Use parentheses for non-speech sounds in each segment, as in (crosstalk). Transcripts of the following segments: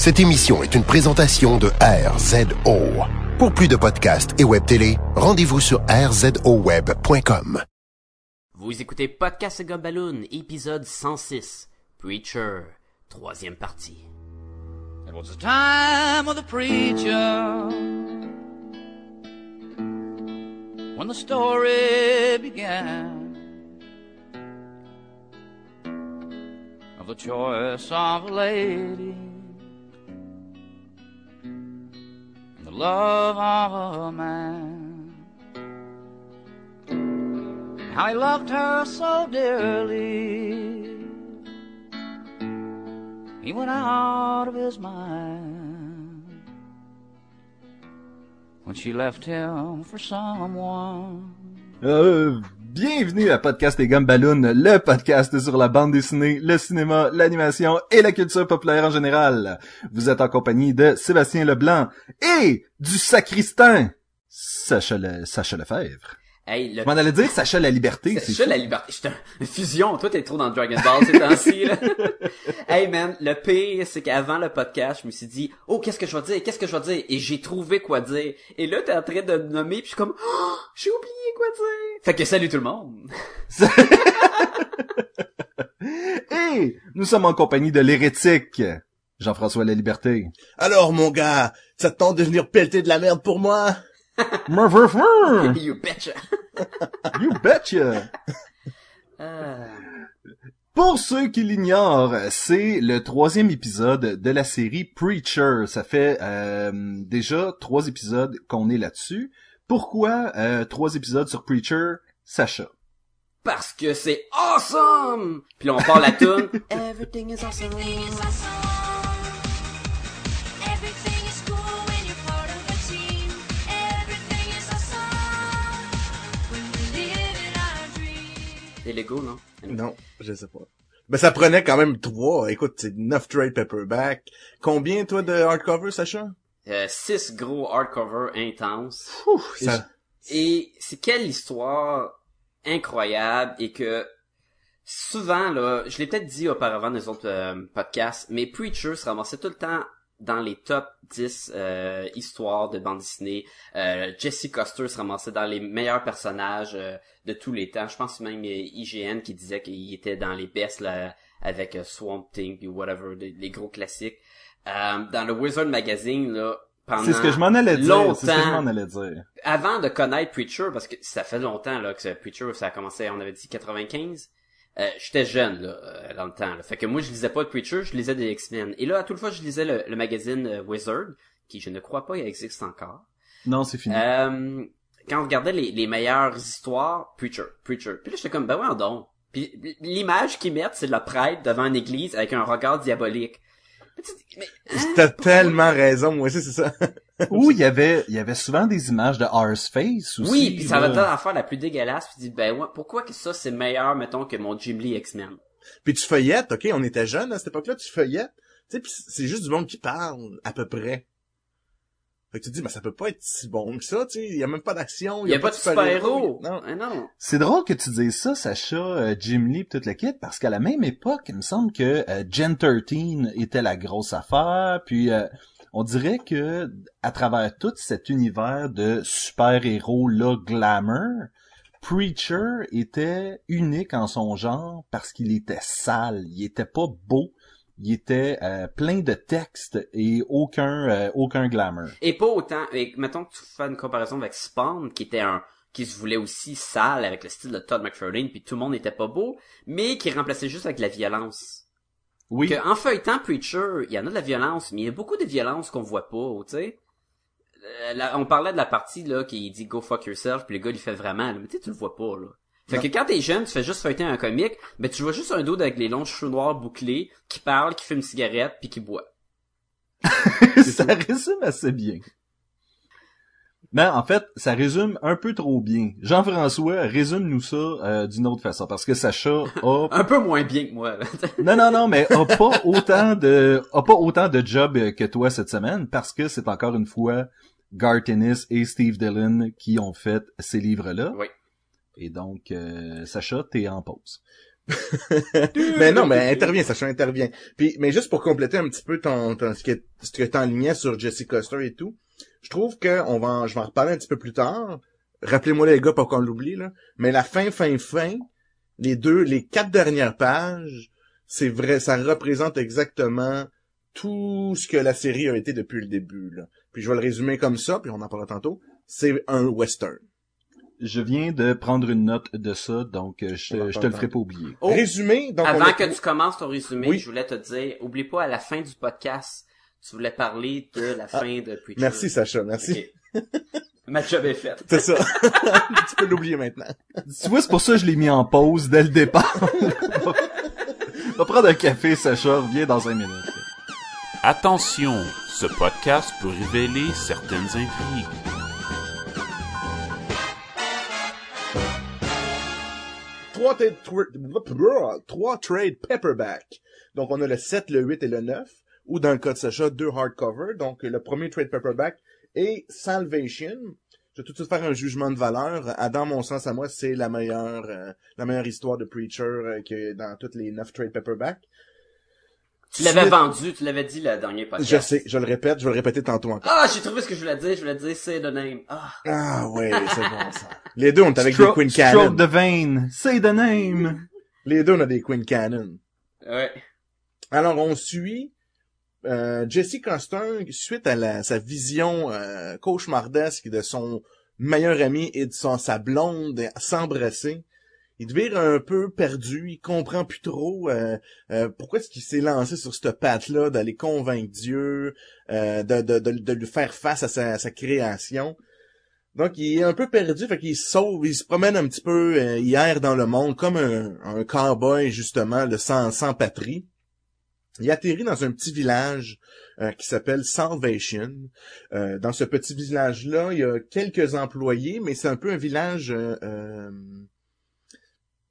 Cette émission est une présentation de RZO. Pour plus de podcasts et web télé, rendez-vous sur rzoweb.com. Vous écoutez Podcast Gumballoon, épisode 106, Preacher, troisième partie. It was the time of the preacher when the story began of the choice of a lady love of a man. How he loved her so dearly. He went out of his mind when she left him for someone. Euh, bienvenue à Podcast et Gumballoon, le podcast sur la bande dessinée, le cinéma, l'animation et la culture populaire en général. Vous êtes en compagnie de Sébastien Leblanc et du sacristain Sacha, Le- Sacha Lefebvre. Hey, le... Je m'en allais dire Sacha la liberté. Ça la liberté. J'étais une fusion. Toi, t'es trop dans Dragon Ball ces temps-ci, là. (laughs) hey, man, le pire, c'est qu'avant le podcast, je me suis dit, oh, qu'est-ce que je vais dire? Qu'est-ce que je vais dire? Et j'ai trouvé quoi dire. Et là, t'es en train de me nommer, puis je suis comme, oh, j'ai oublié quoi dire. Fait que salut tout le monde. (laughs) Et nous sommes en compagnie de l'hérétique Jean-François La Liberté. Alors, mon gars, ça te tente de venir pelleter de la merde pour moi? (laughs) (laughs) You betcha. (laughs) You betcha! Euh, Pour ceux qui l'ignorent, c'est le troisième épisode de la série Preacher. Ça fait euh, déjà trois épisodes qu'on est là-dessus. Pourquoi euh, trois épisodes sur Preacher, Sacha? parce que c'est awesome! Puis là, on part la tune. Everything is awesome. Everything is awesome. C'est Lego, non? Non, je sais pas. Ben, ça prenait quand même trois. Écoute, c'est neuf trade paperback. Combien, toi, de hardcover, Sacha? Euh, six gros hardcover intenses. Ça... Et c'est quelle histoire incroyable et que souvent là, je l'ai peut-être dit auparavant dans les autres euh, podcasts, mais Preacher se ramassait tout le temps dans les top 10 euh, histoires de bande dessinée. Euh, Jesse Custer se ramassait dans les meilleurs personnages euh, de tous les temps. Je pense même IGN qui disait qu'il était dans les best là, avec euh, Swamp Thing puis whatever, les, les gros classiques. Euh, dans le Wizard Magazine là, pendant C'est ce que je m'en allais dire. C'est ce que je m'en allais dire. avant de connaître Preacher, parce que ça fait longtemps là que Preacher, ça a commencé, on avait dit 95. Euh, j'étais jeune là euh, dans le temps. Là. Fait que moi je lisais pas de Preacher, je lisais des X-Men. Et là, à toute fois, je lisais le, le magazine euh, Wizard, qui je ne crois pas il existe encore. Non, c'est fini. Euh, quand on regardait les, les meilleures histoires, Preacher, Preacher. Puis là, j'étais comme, ben ouais, donc. Puis l'image qu'ils mettent, c'est le prêtre devant une église avec un regard diabolique. T'as tellement raison, moi aussi, c'est ça. (laughs) Ou il y avait, il y avait souvent des images de Face aussi. Oui, puis ça va être l'affaire la plus dégueulasse. Puis tu dis, ben ouais, pourquoi que ça c'est meilleur, mettons, que mon Jim Lee X-Men? Puis tu feuillettes, ok? On était jeunes à cette époque-là, tu feuillettes. Tu sais, pis c'est juste du monde qui parle, à peu près. Fait que tu te dis, mais ça peut pas être si bon que ça, tu sais. Il y a même pas d'action. Il y a pas de super-héros. Non. Ah non. C'est drôle que tu dises ça, Sacha, euh, Jim Lee, pis toute la kit, parce qu'à la même époque, il me semble que euh, Gen 13 était la grosse affaire, puis euh, on dirait que à travers tout cet univers de super-héros là glamour, Preacher était unique en son genre parce qu'il était sale, il était pas beau, il était euh, plein de textes et aucun euh, aucun glamour. Et pas autant. Et mettons que tu fais une comparaison avec Spawn, qui était un qui se voulait aussi sale avec le style de Todd McFarlane, puis tout le monde n'était pas beau, mais qui remplaçait juste avec de la violence. Oui. Que en feuilletant Preacher, il y en a de la violence, mais il y a beaucoup de violence qu'on voit pas, tu sais. Euh, on parlait de la partie là qui dit go fuck yourself, puis le gars il fait vraiment, là, mais tu sais, tu le vois pas là. Fait que quand t'es jeune, tu fais juste feuilleter un comique, mais tu vois juste un dos avec les longs cheveux noirs bouclés, qui parle, qui fume une cigarette, puis qui boit. (laughs) ça résume assez bien. Mais en fait, ça résume un peu trop bien. Jean-François, résume-nous ça euh, d'une autre façon, parce que Sacha (laughs) a... Un peu moins bien que moi. là. (laughs) non, non, non, mais a pas autant de a pas autant de job euh, que toi cette semaine, parce que c'est encore une fois Garth Ennis et Steve Dillon qui ont fait ces livres-là. oui. Et donc, euh, Sacha, t'es en pause. (laughs) mais non, mais intervient, Sacha intervient. Puis, mais juste pour compléter un petit peu ton, ton ce que ce que t'enlignais sur Jesse Custer et tout, je trouve que on va, je vais en reparler un petit peu plus tard. Rappelez-moi les gars pour qu'on l'oublie là. Mais la fin, fin, fin, les deux, les quatre dernières pages, c'est vrai, ça représente exactement tout ce que la série a été depuis le début là. Puis je vais le résumer comme ça, puis on en parlera tantôt. C'est un western. Je viens de prendre une note de ça, donc euh, On je, je te le ferai pas oublier. Oh, Résumé, donc on Avant que tu commences ton résumé, Oui. je voulais te dire, oublie pas à la fin du podcast, tu voulais parler de la fin de Preacher. Ah, Merci Sacha, merci. Ok. (laughs) Ma job est faite. C'est ça. (laughs) tu peux l'oublier maintenant. Tu vois, c'est pour ça que je l'ai mis en pause dès le départ. (laughs) Va prendre un café, Sacha, reviens dans cinq minutes. Attention, ce podcast peut révéler certaines intrigues. Trois, trois trade paperback. Donc, on a le 7, le 8 et le 9. Ou dans le cas de Sacha, deux hardcover. Donc, le premier trade paperback est Salvation. Je vais tout de suite faire un jugement de valeur. À, dans mon sens, à moi, c'est la meilleure, euh, histoire de Preacher euh, que dans toutes les neuf trade paperbacks. Tu l'avais Suite- vendu, tu l'avais dit le dernier podcast. Je sais, je le répète, je vais le répéter tantôt encore. Ah, j'ai trouvé ce que je voulais dire, je voulais dire c'est the name. Ah. Ah ouais, c'est bon ça. Les deux, on est avec Stro- des Queen Stroke Cannon. the vein, say the name. Les deux, on a des Queen Cannon. Ouais. Alors, on suit euh, Jesse Custer suite à la, sa vision euh, cauchemardesque de son meilleur ami et de son, sa blonde s'embrasser. Il devient un peu perdu, il comprend plus trop euh, euh, pourquoi est-ce qu'il s'est lancé sur cette patte-là d'aller convaincre Dieu, euh, de, de, de, lui faire face à sa, à sa création. Donc il est un peu perdu, fait qu'il sauve, il se promène un petit peu, euh, il erre dans le monde comme un, un cowboy justement, le sans, sans patrie. Il atterrit dans un petit village euh, qui s'appelle Salvation. Euh, dans ce petit village-là, il y a quelques employés, mais c'est un peu un village euh, euh,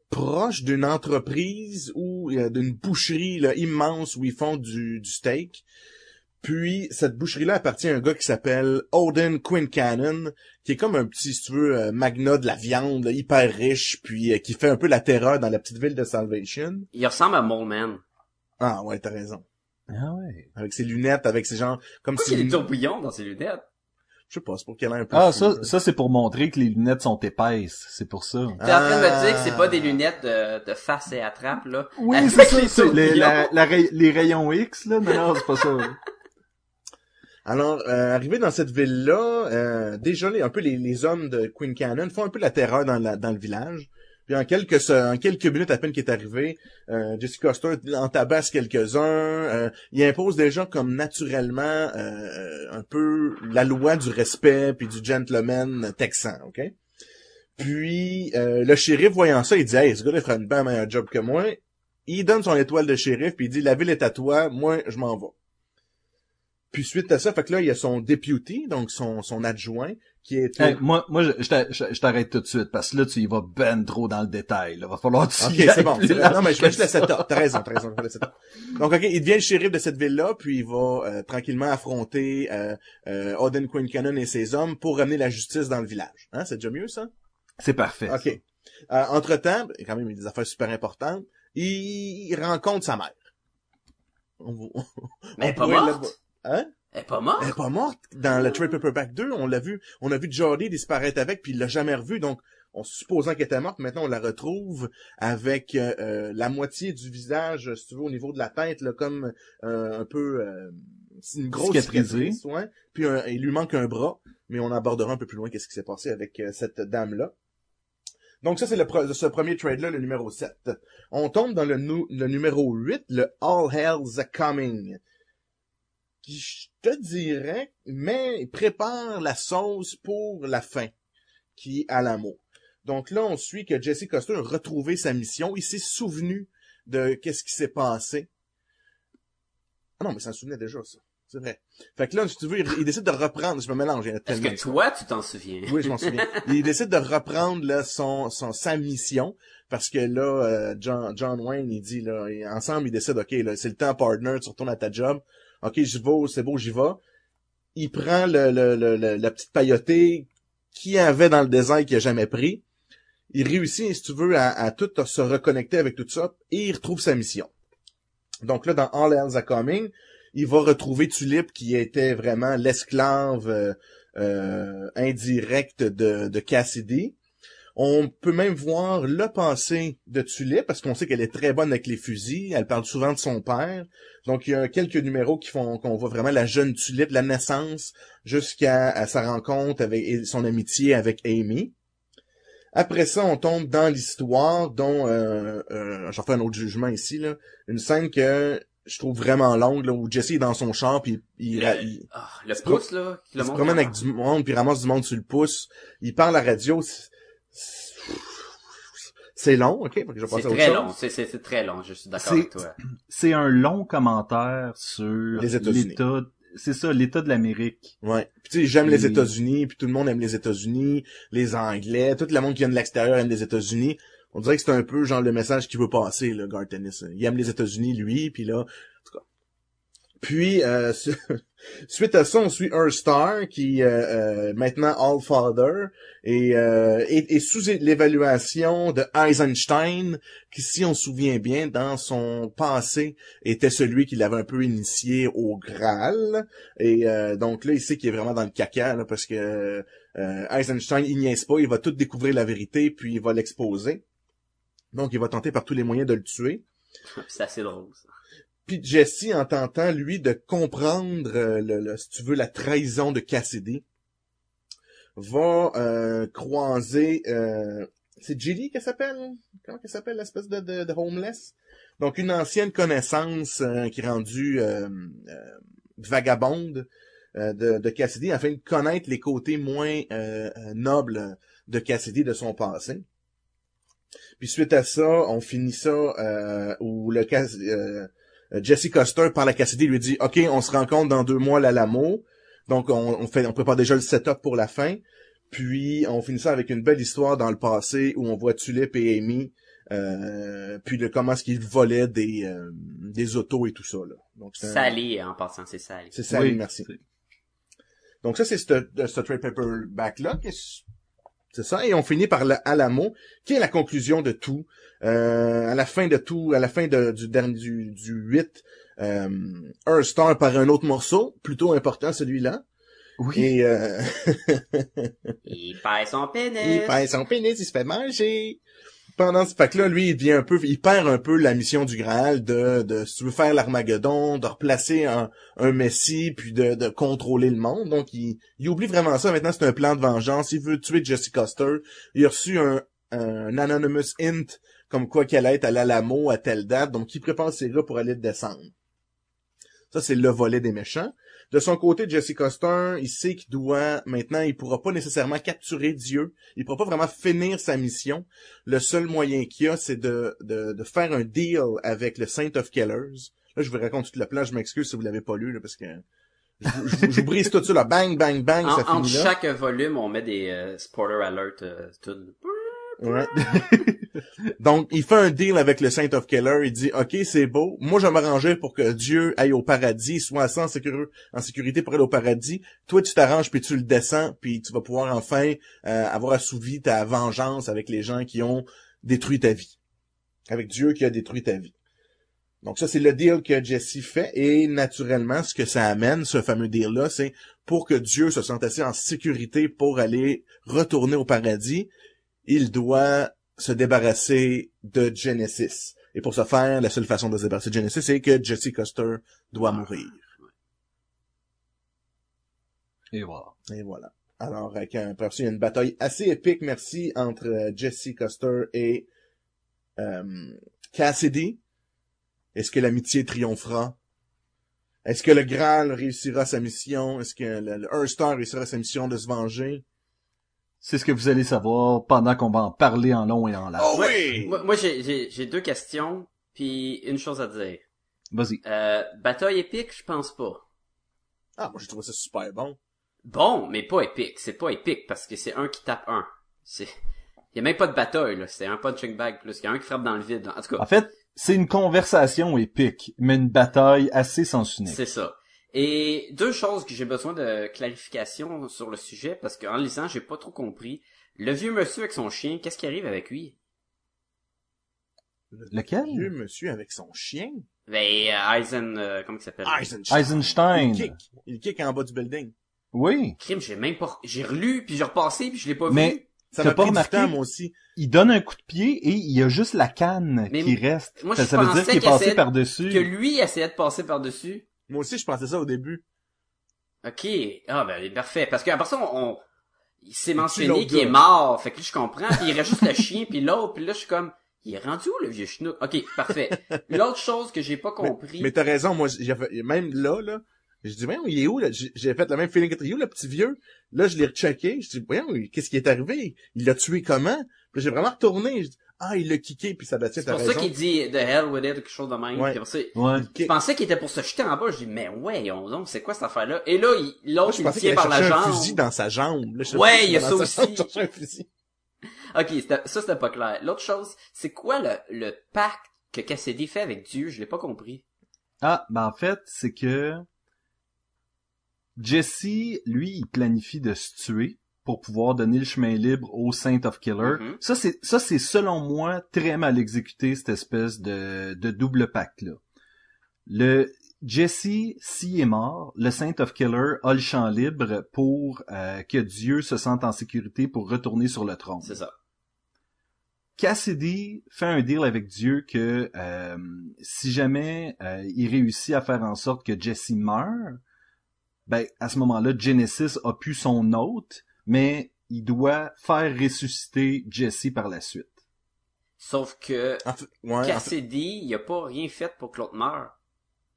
proche d'une entreprise ou euh, d'une boucherie là, immense où ils font du, du steak. Puis cette boucherie-là appartient à un gars qui s'appelle Odin Quincannon, qui est comme un petit, si tu veux, euh, magnat de la viande, là, hyper riche, puis euh, qui fait un peu la terreur dans la petite ville de Salvation. Il ressemble à Mole Man. Ah ouais, t'as raison. Ah ouais. Avec ses lunettes, avec ses gens, comme Pourquoi si... il est tourbillon dans ses lunettes? Je sais pas, c'est pour qu'elle ait un peu... Ah, fou, ça, là. ça c'est pour montrer que les lunettes sont épaisses. C'est pour ça. T'es en train de me Ah. dire que c'est pas des lunettes de, de face et attrape, là? Oui, c'est ça. les c'est les, la- la les rayons X, là. Non, non, c'est pas ça. (laughs) Alors, euh, arrivé dans cette ville-là, euh, déjà les, un peu les, les hommes de Queen Cannon font un peu la terreur dans, la, dans le village. Puis en quelques en quelques minutes à peine qu'il est arrivé, euh, Jesse Custer en tabasse quelques-uns. euh, il impose déjà comme naturellement euh, un peu la loi du respect puis du gentleman texan, ok? Puis euh, le shérif voyant ça, il dit Hey, ce gars-là fera une bien meilleure job que moi. Il donne son étoile de shérif puis il dit La ville est à toi, moi je m'en vais. Puis suite à ça, fait que là, il y a son deputy, donc son, son adjoint, qui est... Hey, moi, moi, je, je t'a- je- je t'arrête tout de suite parce que là, tu y vas ben trop dans le détail. Là. Va falloir que tu Ok, c'est bon. Non, mais je que juste le ça. setup. T'as raison, t'as raison, je. Donc, ok, il devient le shérif de cette ville-là, puis il va euh, tranquillement affronter euh, euh, Odin Quincannon et ses hommes pour ramener la justice dans le village. Hein, c'est déjà mieux, ça? C'est parfait. Ok. Euh, entre-temps, il y a quand même des affaires super importantes, il, il rencontre sa mère. On, va- Mais est pas morte? Hein? Elle est pas morte? Elle est pas morte. Dans le Trade Paperback 2, on l'a vu, on a vu Jordy disparaître avec, puis il l'a jamais revu, donc en supposant qu'elle était morte, maintenant on la retrouve avec euh, euh, la moitié du visage, si tu veux, au niveau de la tête, là, comme euh, un peu euh, c'est une grosse cicatrice, ouais. Puis un- il lui manque un bras, mais on abordera un peu plus loin qu'est-ce qui s'est passé avec euh, cette dame-là. Donc ça, c'est le pro- ce premier trade-là, le numéro 7. On tombe dans le, nu- le numéro 8, le All Hell's Coming qui, je te dirais, mais prépare la sauce pour la fin, qui est à l'amour. Donc là, on suit que Jesse Custer a retrouvé sa mission. Il s'est souvenu de qu'est-ce qui s'est passé. Ah non, mais ça s'en souvenait déjà, ça. C'est vrai. Fait que là, si tu veux, il, il décide de reprendre. Je me mélange, il y en a Est-ce que toi, tu t'en souviens? Oui, je m'en souviens. (laughs) Il décide de reprendre là, son, son sa mission parce que là, euh, John, John Wayne, il dit là, ensemble, ils décident, ok, là, c'est le temps, partner, tu retournes à ta job. Ok, j'y vais, c'est beau, j'y vais. Il prend le, la petite paillotée qu'il avait dans le désert qu'il a jamais pris. il réussit, si tu veux, à, à tout se reconnecter avec tout ça et il retrouve sa mission. Donc là, dans All Hells Are Coming, il va retrouver Tulip qui était vraiment l'esclave euh, euh, indirect de Cassidy. On peut même voir le passé de Tulip parce qu'on sait qu'elle est très bonne avec les fusils. Elle parle souvent de son père. Donc il y a quelques numéros qui font qu'on voit vraiment la jeune Tulip, la naissance jusqu'à à sa rencontre avec et son amitié avec Amy. Après ça, on tombe dans l'histoire dont euh, euh, je refais un autre jugement ici là, une scène que je trouve vraiment longue là, où Jesse est dans son char puis il, Le- il, Ah, le pouce, là, qui il le se promène avec du monde puis ramasse du monde sur le pouce. Il parle à la radio. C'est- long, ok? C'est très chose. long, c'est, très long, je suis d'accord C'est- avec toi. C'est un long commentaire sur Les États-Unis. l'état, c'est ça, l'état de l'Amérique. Ouais. Puis tu sais, j'aime les États-Unis, puis tout le monde aime les États-Unis, les Anglais, tout le monde qui vient de l'extérieur aime les États-Unis. On dirait que c'est un peu genre le message qu'il veut passer, là, Garth Ennis. Il aime les États-Unis, lui, puis là. Puis, euh, su- (laughs) suite à ça, on suit Earthstar, qui euh, euh, maintenant All Father, et euh, est, est sous l'évaluation de Eisenstein, qui, si on se souvient bien, dans son passé, était celui qui l'avait un peu initié au Graal. Et euh, donc là, il sait qu'il est vraiment dans le caca, là, parce que euh, Eisenstein, il niaise pas, il va tout découvrir la vérité, puis il va l'exposer. Donc, il va tenter par tous les moyens de le tuer. (laughs) c'est assez drôle, ça. Puis Jesse, en tentant, lui, de comprendre, euh, le, si tu veux, la trahison de Cassidy, va euh, croiser... euh, c'est Jilly qu'elle s'appelle? Comment qu'elle s'appelle, l'espèce de, de, homeless? Donc, une ancienne connaissance euh, qui est rendue vagabonde de, Cassidy, afin de connaître les côtés moins nobles de Cassidy de son passé. Puis suite à ça, on finit ça où le euh, Jesse Custer par la Cassidy lui dit OK, on se rencontre dans deux mois à l'Alamo. Donc on, on fait on prépare déjà le setup pour la fin. Puis on finit ça avec une belle histoire dans le passé où on voit Tulip et Amy euh, puis de comment est-ce qu'ils volaient des euh, des autos et tout ça là. Donc c'est un- Salé, en passant, c'est salé. c'est ça, Oui, merci. Donc ça, c'est ce, ce trade paperback-là. C'est ça. Et on finit par le Alamo, qui est la conclusion de tout. Euh, à la fin de tout, à la fin de- du dernier du, du 8, euh, un star par un autre morceau, plutôt important celui-là. Oui. Et euh, (laughs) Il perd son pénis. il perd son pénis, il se fait manger. Pendant ce pack-là, lui, il devient un peu, il perd un peu la mission du Graal de, de si tu veux faire l'Armageddon, de replacer un, un Messie, puis de, de contrôler le monde. Donc, il, il oublie vraiment ça. Maintenant, c'est un plan de vengeance. Il veut tuer Jesse Custer. Il a reçu un, un anonymous hint comme quoi qu'elle allait être à l'Alamo à telle date. Donc, il prépare ses gars pour aller le descendre. Ça, c'est le volet des méchants. De son côté, Jesse Custer, il sait qu'il doit, maintenant, il pourra pas nécessairement capturer Dieu. Il pourra pas vraiment finir sa mission. Le seul moyen qu'il y a, c'est de, de, de faire un deal avec le Saint of Killers. Là, je vous raconte tout le plan. Je m'excuse si vous l'avez pas lu, là, parce que je, je brise tout ça, là. Bang, bang, bang, En- ça finit là. chaque volume, on met des euh, spoiler alert. euh, tout. (laughs) Donc, il fait un deal avec le Saint of Killer. Il dit, OK, c'est beau. Moi, je vais m'arranger pour que Dieu aille au paradis, soit en, en sécurité pour aller au paradis. Toi, tu t'arranges, puis tu le descends, puis tu vas pouvoir enfin euh, avoir assouvi ta vengeance avec les gens qui ont détruit ta vie. Avec Dieu qui a détruit ta vie. Donc ça, c'est le deal que Jesse fait. Et naturellement, ce que ça amène, ce fameux deal-là, c'est pour que Dieu se sente assez en sécurité pour aller retourner au paradis, il doit se débarrasser de Genesis. Et pour ce faire, la seule façon de se débarrasser de Genesis, c'est que Jesse Custer doit mourir. Et voilà. Et voilà. Alors, un, après il y a une bataille assez épique, merci, entre euh, Jesse Custer et euh, Cassidy. Est-ce que l'amitié triomphera? Est-ce que le Graal réussira sa mission? Est-ce que le, le réussira sa mission de se venger? C'est ce que vous allez savoir pendant qu'on va en parler en long et en large. Oh oui! Moi, moi, j'ai, j'ai, j'ai deux questions, puis une chose à dire. Vas-y. Euh, bataille épique, je pense pas. Ah, moi, j'ai trouvé ça super bon. Bon, mais pas épique. C'est pas épique parce que c'est un qui tape un. C'est, y a même pas de bataille, là. C'est un punching bag plus. Il y a un qui frappe dans le vide. En tout cas, En fait, c'est une conversation épique, mais une bataille assez sens unique. c'est ça. Et deux choses que j'ai besoin de clarification sur le sujet parce qu'en lisant, j'ai pas trop compris. Le vieux monsieur avec son chien, qu'est-ce qui arrive avec lui? Lequel? Vieux monsieur avec son chien? Ben, euh, Eisen, euh, comment il s'appelle? Eisenstein. Eisenstein. Il kick. Il kick en bas du building. Oui. Crime, j'ai même pas, j'ai relu, puis j'ai repassé, puis je l'ai pas Mais vu. Ça m'a pas pris du remarqué? temps, moi aussi. il donne un coup de pied et il y a juste la canne Mais qui reste. moi, ça, je ça veut dire qu'il est passé par-dessus. Que lui essayait de passer par-dessus. Moi aussi, je pensais ça au début. Ok. Ah, ben, parfait. Parce qu'après ça, on, on- il s'est mentionné qu'il est mort. Fait que là, je comprends. Puis il reste juste le chien, puis l'autre. Puis là, je suis comme, il est rendu où, le vieux schnook? Ok, parfait. L'autre chose que j'ai pas compris. Mais t'as raison, moi, j'ai fait- même là, là, je dis, voyons, il est où, là? J'ai fait le même feeling que où, le petit vieux? Là, je l'ai rechecké. Je dis, voyons, qu'est-ce qui est arrivé? Il l'a tué comment? Puis j'ai vraiment retourné. Je dis, ah, il l'a kické, puis ça battait, c'est t'as pour raison. ça qu'il dit The hell with it, ou quelque chose de même. Ouais. Ça, Ouais. Il Je pensais qu'il était pour se jeter en bas. Je dis, mais ouais, on, donc, c'est quoi cette affaire-là? Et là, il- l'autre, je il tient par la chercher un jambe. fusil dans sa jambe. Là, Ouais, il y a ça jambe, aussi. un fusil. Ok, ça, c'était pas clair. L'autre chose, c'est quoi le, le pacte que Cassidy fait avec Dieu? Je l'ai pas compris. Ah, ben en fait, c'est que Jesse, lui, il planifie de se tuer pour pouvoir donner le chemin libre au Saint of Killer. Mhm. Ça, c'est ça, c'est selon moi très mal exécuté cette espèce de, de double pacte là. Le Jesse, s'il est mort, le Saint of Killer a le champ libre pour euh, que Dieu se sente en sécurité pour retourner sur le trône. C'est ça. Cassidy fait un deal avec Dieu que euh, si jamais euh, il réussit à faire en sorte que Jesse meurt, ben à ce moment-là, Genesis a pu son hôte, mais il doit faire ressusciter Jesse par la suite. Sauf que En fait, ouais, en fait- Cassidy, il a pas rien fait pour que l'autre meure.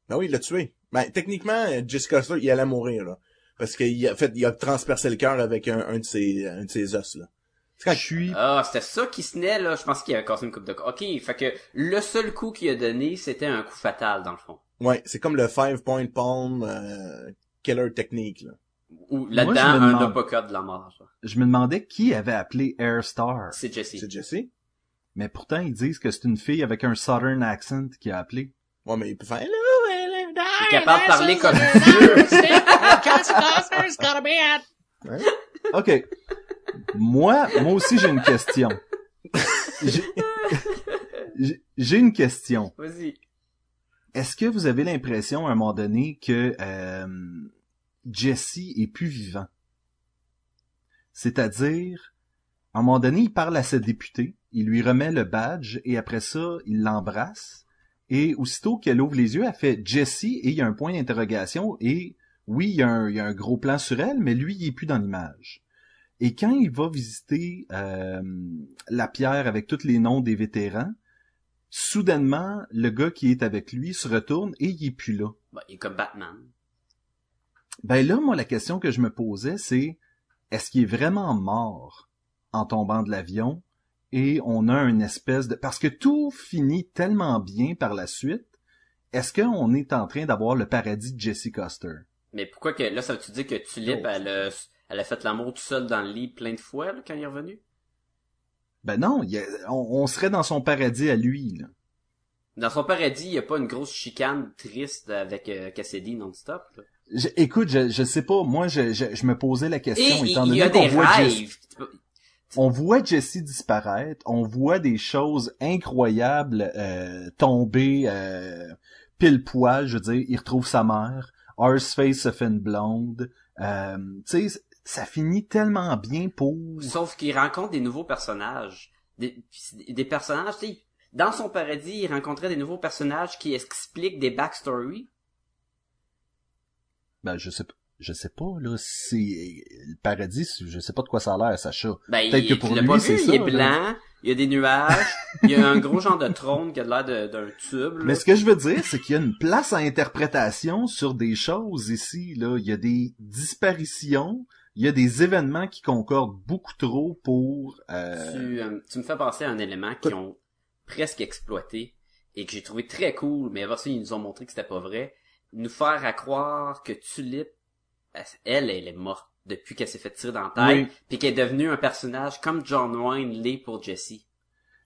Ben oui, il l'a tué. Ben, techniquement, Jessica Custer, il allait mourir, là. Parce qu'il a fait, il a transpercé le cœur avec un, un de ses, un de ses os, là. C'est quand Je suis Ah, c'était ça qui se naît, là. Je pensais qu'il avait cassé une coupe de... Ok, fait que le seul coup qu'il a donné, c'était un coup fatal, dans le fond. Ouais, c'est comme le five point palm euh, killer technique, là. Ou Moi, je là-dedans, me un demande- de la mort. ça. je me demandais qui avait appelé Airstar, C'est Jesse. C'est Jesse. mais pourtant ils disent que c'est une fille avec un southern accent qui a appelé. Ouais, mais il peut faire, hello, hello, Il est capable de parler comme Dieu. OK. moi, moi aussi j'ai une question. J'ai- J'ai- J'ai une question. Vas-y. Est-ce que vous avez l'impression à un moment donné que euh, Jesse est plus vivant? C'est-à-dire, à un moment donné, il parle à sa députée, il lui remet le badge et après ça, il l'embrasse. Et aussitôt qu'elle ouvre les yeux, elle fait Jesse et il y a un point d'interrogation et oui, il y, a un, gros plan sur elle, mais lui, il est plus dans l'image. Et quand il va visiter euh, la pierre avec tous les noms des vétérans, soudainement, le gars qui est avec lui se retourne et il est plus là. Bah, il est comme Batman. Ben là, moi, la question que je me posais, c'est est-ce qu'il est vraiment mort en tombant de l'avion et on a une espèce de... Parce que tout finit tellement bien par la suite, est-ce qu'on est en train d'avoir le paradis de Jesse Custer? Mais pourquoi que, là, ça veut-tu dire que Tulip, Oh. elle, a- elle a fait l'amour tout seul dans le lit plein de fois, là, quand il est revenu? Ben non, il y a- on, on serait dans son paradis à lui. Là. Dans son paradis, il y a pas une grosse chicane triste avec euh, Cassidy non-stop, là. Je- écoute, je, je sais pas, moi, je, je, je me posais la question, étant donné qu'on voit Jesse... on voit Jesse disparaître, on voit des choses incroyables euh, tomber euh, pile poil, je veux dire, il retrouve sa mère, Horseface se fait une blonde, euh, tu sais, ça finit tellement bien pour... Sauf qu'il rencontre des nouveaux personnages. Des, des personnages, tu sais, dans son paradis, il rencontrait des nouveaux personnages qui expliquent des backstories. Ben, je sais pas. Je sais pas, là, c'est... Le paradis, je sais pas de quoi ça a l'air, Sacha. Ben, Peut-être il, que pour lui, c'est ça, il est là. blanc, il y a des nuages, il y a un gros genre de trône qui a l'air d'un tube, là. Mais ce que je veux dire, c'est qu'il y a une place à interprétation sur des choses ici, là. Il y a des disparitions, il y a des événements qui concordent beaucoup trop pour... euh, Tu, euh, tu me fais penser à un élément qu'ils ont presque exploité et que j'ai trouvé très cool, mais avant ça, ils nous ont montré que c'était pas vrai. Nous faire à croire que Tulip, elle, elle est morte depuis qu'elle s'est fait tirer dans la tête, Oui. puis qu'elle est devenue un personnage comme John Wayne l'est pour Jesse.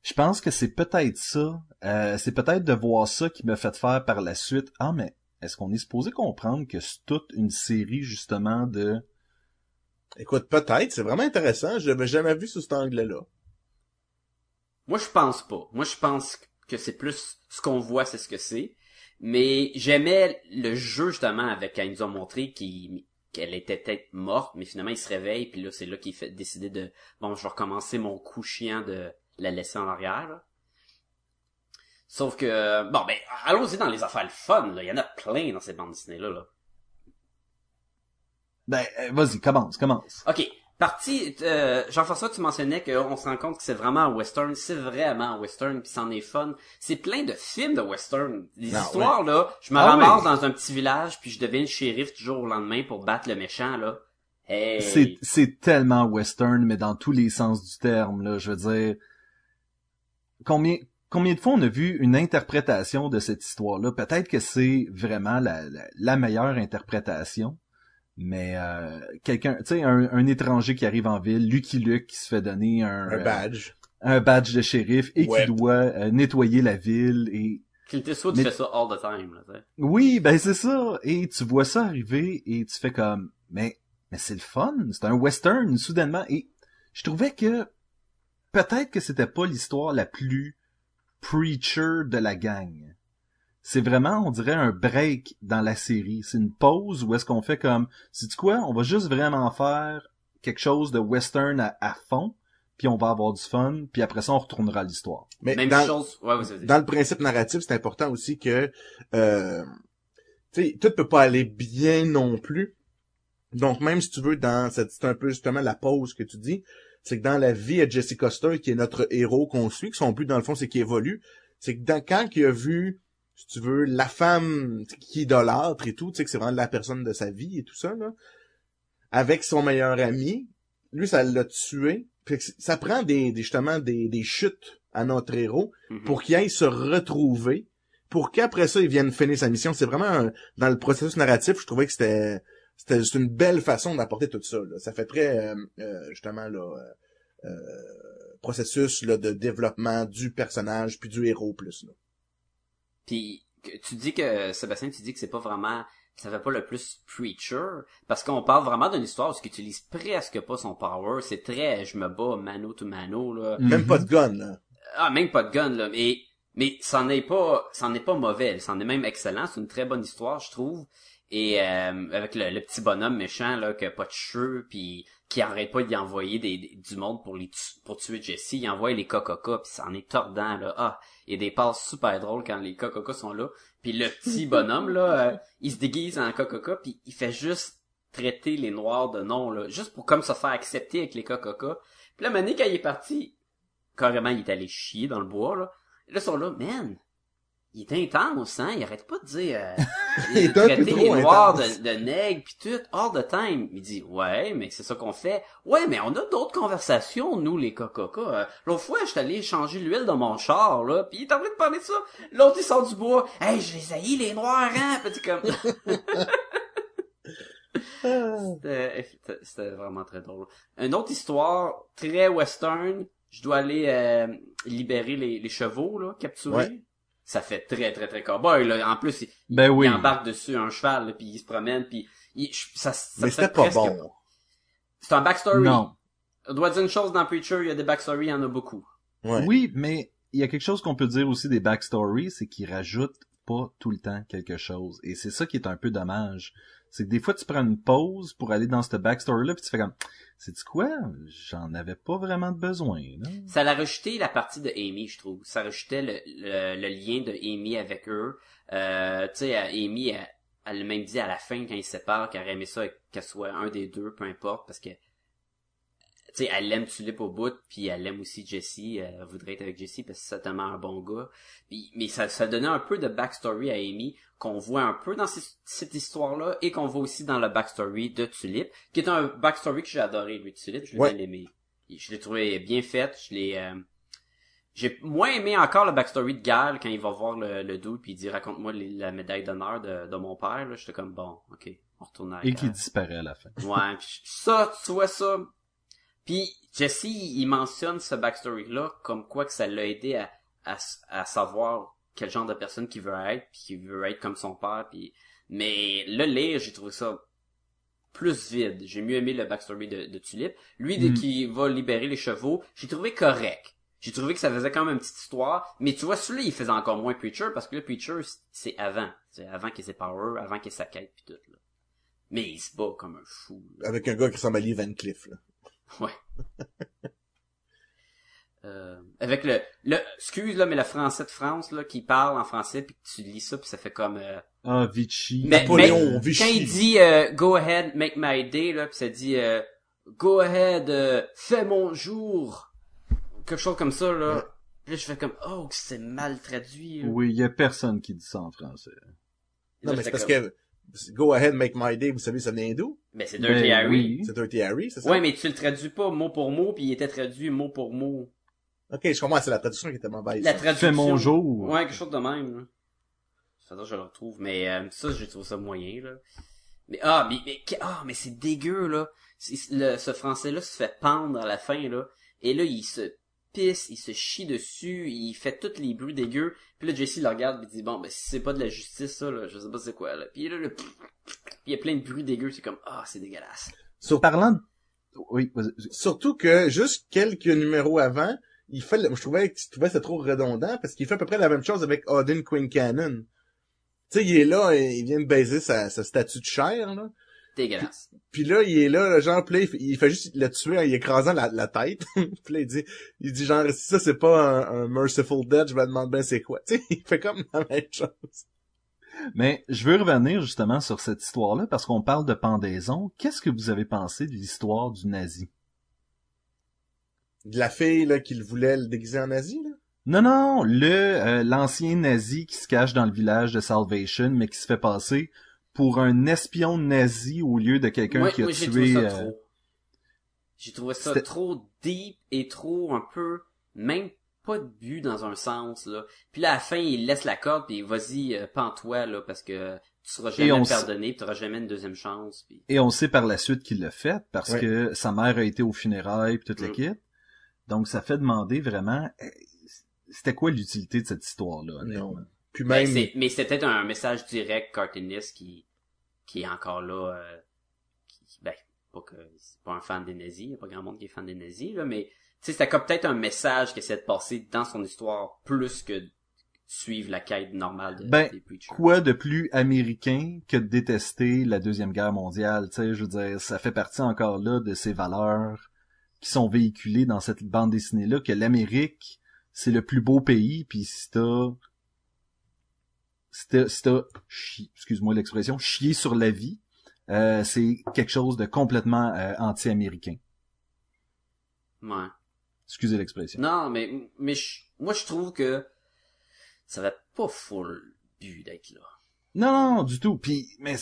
Je pense que c'est peut-être ça. Euh, c'est peut-être de voir ça qui m'a fait faire par la suite. Ah, mais est-ce qu'on est supposé comprendre que c'est toute une série justement de Écoute, peut-être, c'est vraiment intéressant. Je l'avais jamais vu sous cet angle-là. Moi, je pense pas. Moi, je pense que c'est plus ce qu'on voit, c'est ce que c'est. Mais j'aimais le jeu, justement, avec quand ils nous ont montré qu'elle était peut-être morte, mais finalement, il se réveille, puis là, c'est là qu'il fait décider de, bon, je vais recommencer mon coup chiant de la laisser en arrière, là. Sauf que, bon, ben, allons-y dans les affaires le fun, là. Il y en a plein dans ces bandes dessinées-là, là. Ben, euh, vas-y, commence, commence. Ok, partie. Euh, Jean-François, tu mentionnais qu'on se rend compte que c'est vraiment un western. C'est vraiment un western, puis c'en est fun. C'est plein de films de western. Les Ah, histoires là, je me Ah, ramasse oui. dans un petit village, puis je deviens le shérif du jour au lendemain pour battre le méchant là. Hey. C'est, c'est tellement western, mais dans tous les sens du terme, là. Je veux dire, combien, combien de fois on a vu une interprétation de cette histoire-là? Peut-être que c'est vraiment la, la, la meilleure interprétation. Mais euh, quelqu'un, tu sais, un, un étranger qui arrive en ville, Lucky Luke qui se fait donner un, Un euh, badge. un badge de shérif et Ouais. qui doit euh, nettoyer la ville et Clint Eastwood Mais- fait ça all the time là. oui, ben c'est ça. Et tu vois ça arriver et tu fais comme, mais, mais c'est le fun. C'est un western, soudainement. Et je trouvais que peut-être que c'était pas l'histoire la plus preacher de la gang. C'est vraiment, on dirait, un break dans la série. C'est une pause où est-ce qu'on fait comme, c'est quoi, on va juste vraiment faire quelque chose de western à, à fond, puis on va avoir du fun, puis après ça, on retournera à l'histoire. Mais Même dans, chose. Ouais, dans le principe narratif, c'est important aussi que, euh, tu sais, tout peut pas aller bien non plus. Donc, même si tu veux, dans cette, c'est un peu justement la pause que tu dis, c'est que dans la vie à Jesse Coster, qui est notre héros qu'on suit, que son but, dans le fond, c'est qu'il évolue, c'est que dans, quand il a vu, si tu veux, la femme qui idolâtre et tout, tu sais, que c'est vraiment la personne de sa vie et tout ça, là, avec son meilleur ami, lui, ça l'a tué. Fait que c- ça prend des, des justement, des, des chutes à notre héros, Mhm. pour qu'il aille se retrouver, pour qu'après ça, il vienne finir sa mission. C'est vraiment un- dans le processus narratif, je trouvais que c'était c'était c'est une belle façon d'apporter tout ça. là. Ça fait très euh, euh, justement là euh, euh, processus là, de développement du personnage puis du héros plus. Là. Puis que- tu dis que Sébastien, tu dis que c'est pas vraiment ça fait pas le plus preacher parce qu'on parle vraiment d'une histoire où il utilise presque pas son power, c'est très je me bats mano to mano là. Même Mhm. pas de gun. Là. Ah même pas de gun là, mais mais c'en est pas c'en est pas mauvais, c'en est même excellent, c'est une très bonne histoire je trouve. Et euh, avec le, le petit bonhomme méchant là qui a pas de cheveux puis qui arrête pas d'y envoyer des, des- du monde pour les tu- pour tuer Jesse, il envoie les cococa puis c'en est tordant là. Ah, il y a des passes super drôles quand les cococa sont là. Puis le petit (laughs) bonhomme là, euh, il se déguise en cococa puis il fait juste traiter les noirs de nom là, juste pour comme se faire accepter avec les cococa. Puis là, Mané, quand il est parti, carrément, il est allé chier dans le bois, là. Et là, ils sont là, man, il est intense, hein, il arrête pas de dire, euh, (laughs) Il peu traiter les noirs de, de nègres pis tout, all the time. Il dit, ouais, mais c'est ça qu'on fait. Ouais, mais on a d'autres conversations, nous, les cococa. Euh, L'autre fois, j'étais allé changer l'huile dans mon char, là, pis il est en train de parler de ça. L'autre, il sort du bois. Hey, je les haïs, les noirs, hein, t'es comme... (laughs) (laughs) C'était c'était- c'était vraiment très drôle. Une autre histoire très western. Je dois aller euh, libérer les, les chevaux là, capturés. Ouais. Ça fait très très très cowboy là. En plus, il, Ben oui. il embarque dessus un cheval là, puis il se promène puis il, ça, ça Mais c'était pas bon. C'est un backstory. Non. On doit dire une chose dans Preacher, il y a des backstories, il y en a beaucoup. Ouais. Oui, mais il y a quelque chose qu'on peut dire aussi des backstories, c'est qu'ils rajoutent pas tout le temps quelque chose. Et c'est ça qui est un peu dommage. C'est que des fois, tu prends une pause pour aller dans cette backstory-là, puis tu fais comme, c'est quoi? J'en avais pas vraiment besoin, là. Ça l'a rejeté la partie de Amy, je trouve. Ça rejetait le, le, le lien de Amy avec eux. Euh, tu sais, euh, Amy, elle, elle même dit à la fin quand ils se séparent qu'elle aurait aimé ça qu'elle soit un des deux, peu importe, parce que tu sais, elle aime Tulip au bout, puis elle aime aussi Jesse, elle voudrait être avec Jesse parce que c'est tellement un bon gars. Puis, mais ça, ça donnait un peu de backstory à Amy qu'on voit un peu dans ces- cette histoire-là et qu'on voit aussi dans le backstory de Tulip, qui est un backstory que j'ai adoré, lui, Tulip, je l'ai Ouais. bien aimé. Je l'ai trouvé bien fait, je l'ai... euh, j'ai moins aimé encore le backstory de Gal quand il va voir le, le dude puis il dit raconte-moi la médaille d'honneur de, de mon père. Là, j'étais comme bon, ok, on retourne à Et qui disparaît à la fin. Ouais, pis ça, tu vois ça. Puis Jesse, il mentionne ce backstory-là comme quoi que ça l'a aidé à, à, savoir quel genre de personne qu'il veut être, puis qu'il veut être comme son père. Puis mais le lire, j'ai trouvé ça plus vide. J'ai mieux aimé le backstory de, de Tulip. Lui, dès Mm. qu'il va libérer les chevaux, j'ai trouvé correct. J'ai trouvé que ça faisait quand même une petite histoire, mais tu vois, celui-là, il faisait encore moins Preacher, parce que le Preacher, c'est avant. C'est avant qu'il ait ses powers, avant qu'il ait sa quête, pis tout, là. Mais il se bat comme un fou, là. Avec un gars qui ressemble à Lee Van Cleef, là. Ouais. Euh, avec le, le, excuse là, mais le français de France là, qui parle en français puis que tu lis ça puis ça fait comme. Euh, Ah, Vichy. mais, Napoléon, mais Vichy. quand il dit euh, Go ahead, make my day là, puis ça dit euh, Go ahead, euh, fais mon jour, quelque chose comme ça là. Ouais. Puis là je fais comme oh que c'est mal traduit. là. Oui, il y a personne qui dit ça en français. Là, Non, mais c'est parce comme, que Go Ahead, Make My Day, vous savez, ça vient d'où? Mais c'est Dirty Ben, Harry. oui. C'est Dirty Harry, c'est ça? Ouais, mais tu le traduis pas mot pour mot puis il était traduit mot pour mot. Ok, je comprends, c'est la traduction qui était mauvaise. La traduction. Fais mon jour. Ouais, quelque chose de même. là. Ça faudrait que je le retrouve, mais euh, ça, j'ai trouvé ça moyen, là. Mais ah, mais mais ah, mais c'est dégueu là. Le, ce français-là se fait pendre à la fin là, et là il se pisse, il se chie dessus, il fait tous les bruits dégueux. Puis là Jesse le regarde et dit bon ben si c'est pas de la justice ça là, je sais pas c'est quoi là. Puis là le (sniffs) puis il y a plein de bruits dégueux, c'est comme ah c'est dégueulasse. Sur- Parlant de... Oui. Surtout que, juste quelques numéros avant, il fait, le- je trouvais que je trouvais c'était trop redondant, parce qu'il fait à peu près la même chose avec Odin Queen Cannon. Tu sais, il est là, il vient de baiser sa, sa statue de chair, là. Dégueulasse. Puis là, il est là, le genre, puis là, il fait, il fait juste le tuer en y écrasant la, la tête. (laughs) puis là, il dit, il dit genre, si ça c'est pas un, un merciful death, je me demande bien c'est quoi. (laughs) Tu sais, il fait comme la même chose. Mais je veux revenir justement sur cette histoire-là parce qu'on parle de pendaison. Qu'est-ce que vous avez pensé de l'histoire du nazi? De la fille, là, qu'il voulait le déguiser en nazi, là? Non, non, le euh, l'ancien nazi qui se cache dans le village de Salvation, mais qui se fait passer pour un espion nazi au lieu de quelqu'un qui a moi j'ai trouvé tué. ça euh, trop. J'ai trouvé ça c'était- trop deep et trop un peu même pas de but dans un sens là. Puis là à la fin il laisse la corde puis vas-y euh, pends-toi là parce que tu seras Et jamais on pardonné, tu auras jamais une deuxième chance puis Et on sait par la suite qu'il l'a fait parce Ouais. que sa mère a été aux funérailles puis toute Mm. l'équipe. Donc ça fait demander vraiment euh, c'était quoi l'utilité de cette histoire-là honnêtement? Non. Puis Ben, même, mais c'était un message direct cartooniste qui qui est encore là euh, qui, ben pas que c'est pas un fan des nazis, il y a pas grand monde qui est fan des nazis là mais tu sais c'était comme peut-être un message qui essaie de passer dans son histoire plus que suivre la quête normale de, Ben, des preachers. Quoi de plus américain que de détester la deuxième guerre mondiale, tu sais, je veux dire, ça fait partie encore là de ces valeurs qui sont véhiculées dans cette bande dessinée là que l'Amérique c'est le plus beau pays puis si t'as si t'as, si t'as chi- excuse-moi l'expression chier sur la vie euh, c'est quelque chose de complètement euh, anti-américain Ouais. excusez l'expression Non, mais mais je- moi je trouve que ça va pas full but d'être là. Non, non, du tout. Puis, mais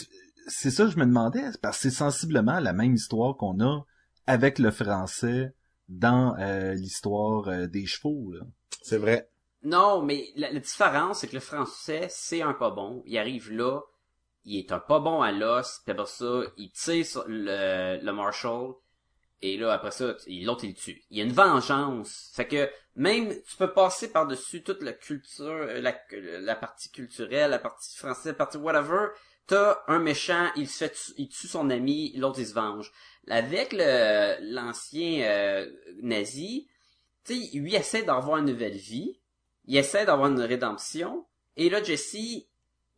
c'est ça que je me demandais, c'est parce que c'est sensiblement la même histoire qu'on a avec le français dans euh, l'histoire euh, des chevaux. Là. c'est vrai. Non, mais la, la différence, c'est que le français, c'est un pas bon. Il arrive là, il est un pas bon à l'os, puis après ça, il tire sur le, le Marshall, et là, après ça, l'autre, il le tue. Il y a une vengeance. Fait que, même, tu peux passer par-dessus toute la culture, euh, la, la partie culturelle, la partie française, la partie whatever, t'as un méchant, il se fait il tue son ami, l'autre, il se venge. Avec le l'ancien euh, nazi, tu sais, lui essaie d'avoir une nouvelle vie, il essaie d'avoir une rédemption, et là, Jesse,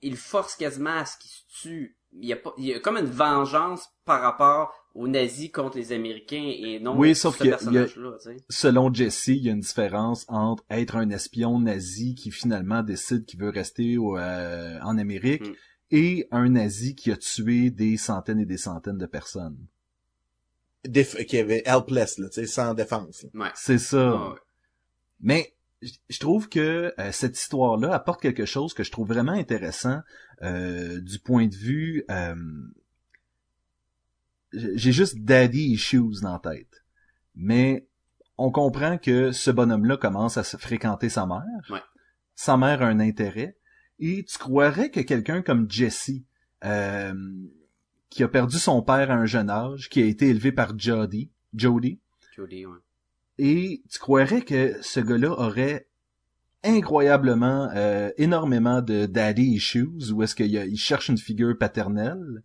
il force quasiment à ce qu'il se tue. Il y a pas, il y a comme une vengeance par rapport aux nazis contre les Américains et non Oui, sauf ce personnage-là, tu sais. Selon Jesse, il y a une différence entre être un espion nazi qui finalement décide qu'il veut rester au- euh, en Amérique Mm. et un nazi qui a tué des centaines et des centaines de personnes. Déf- qui avait helpless, là, tu sais, sans défense. Ouais. C'est ça. Ouais, ouais. Mais je trouve que euh, cette histoire-là apporte quelque chose que je trouve vraiment intéressant euh, du point de vue. euh, J'ai juste daddy issues dans la tête, mais on comprend que ce bonhomme-là commence à se fréquenter sa mère. Ouais. Sa mère a un intérêt, et tu croirais que quelqu'un comme Jesse, euh, qui a perdu son père à un jeune âge, qui a été élevé par Jody, Jody, Jody, ouais. Et tu croirais que ce gars-là aurait incroyablement, euh, énormément de daddy issues, où est-ce qu'il cherche une figure paternelle?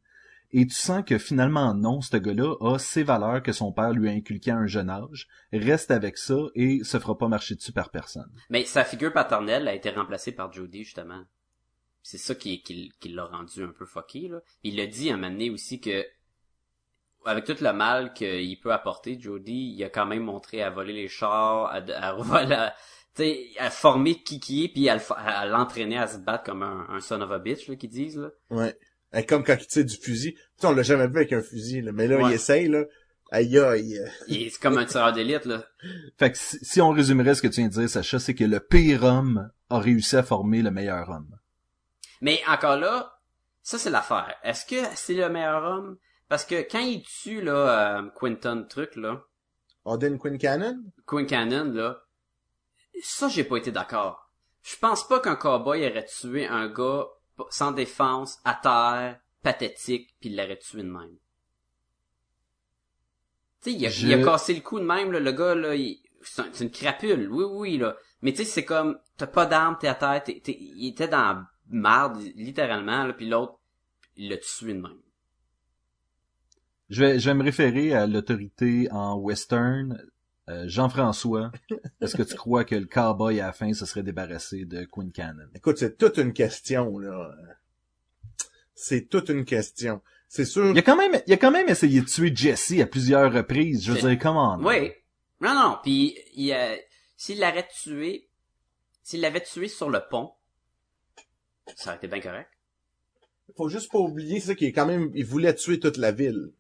Et tu sens que finalement, non, ce gars-là a ses valeurs que son père lui a inculquées à un jeune âge, reste avec ça et se fera pas marcher dessus par personne. Mais sa figure paternelle a été remplacée par Jodie, justement. C'est ça qui, l'a rendu un peu fucké, là. Il a dit à un moment donné aussi que, avec tout le mal qu'il peut apporter, Jodie, il a quand même montré à voler les chars, à, à, (laughs) voilà, tu sais, à former est, puis à, à l'entraîner à se battre comme un, un son of a bitch, là, qu'ils disent, là. Ouais. Eh, Comme quand il tire du fusil. Tu sais, on l'a jamais vu avec un fusil, là. Mais là, Ouais. il essaye, là. Aïe, aïe. Il est c'est comme un tireur d'élite, là. (laughs) Fait que si, si on résumerait ce que tu viens de dire, Sacha, c'est que le pire homme a réussi à former le meilleur homme. Mais encore là, ça c'est l'affaire. Est-ce que c'est le meilleur homme? Parce que quand il tue, là, euh, Quinton truc, là, Auden Quinn Cannon? Quinn Cannon, là, ça, j'ai pas été d'accord. Je pense pas qu'un cowboy aurait tué un gars sans défense, à terre, pathétique, puis il l'aurait tué de même. Tu sais, il, a- Je- il a cassé le cou de même, là, le gars, là, il- c'est un- c'est une crapule, oui, oui, là. Mais tu sais, c'est comme, t'as pas d'arme, t'es à terre, t'es- t'es- il était dans la marde, littéralement, là, puis l'autre, il l'a tué de même. Je vais, je vais me référer à l'autorité en western. Euh, Jean-François, (laughs) est-ce que tu crois que le cowboy à la fin se serait débarrassé de Quinn Cannon? Écoute, c'est toute une question, là. C'est toute une question. C'est sûr. Il a quand même, il a quand même essayé de tuer Jesse à plusieurs reprises. Je veux dire, comment? Oui. Non, non, puis il, euh, s'il l'aurait tué, s'il l'avait tué sur le pont, ça aurait été bien correct. Faut juste pas oublier, c'est ça qu'il est quand même, il voulait tuer toute la ville.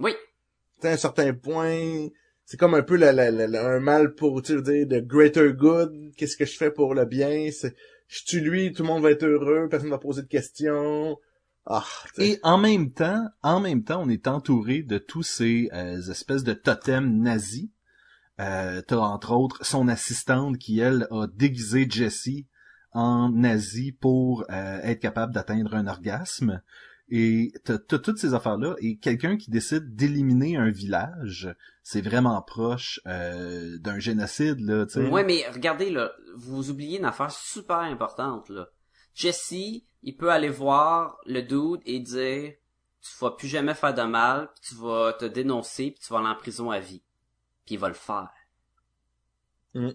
Oui. Tu sais, à un certain point, c'est comme un peu la, la, la- la- un mal pour, tu sais, dire, the greater good. Qu'est-ce que je fais pour le bien? C'est, je tue lui, tout le monde va être heureux, personne va poser de questions. Ah. Et en même temps, en même temps, on est entouré de tous ces euh, espèces de totems nazis. Euh, T'as entre autres son assistante qui, elle, a déguisé Jessie en nazi pour euh, être capable d'atteindre un orgasme. Et t'as t'as toutes ces affaires-là. Et quelqu'un qui décide d'éliminer un village, c'est vraiment proche euh, d'un génocide, là, tu sais. Ouais, mais regardez, là, vous oubliez une affaire super importante, là. Jesse, il peut aller voir le dude et dire, tu vas plus jamais faire de mal, puis tu vas te dénoncer, puis tu vas aller en prison à vie. Puis il va le faire. Mm.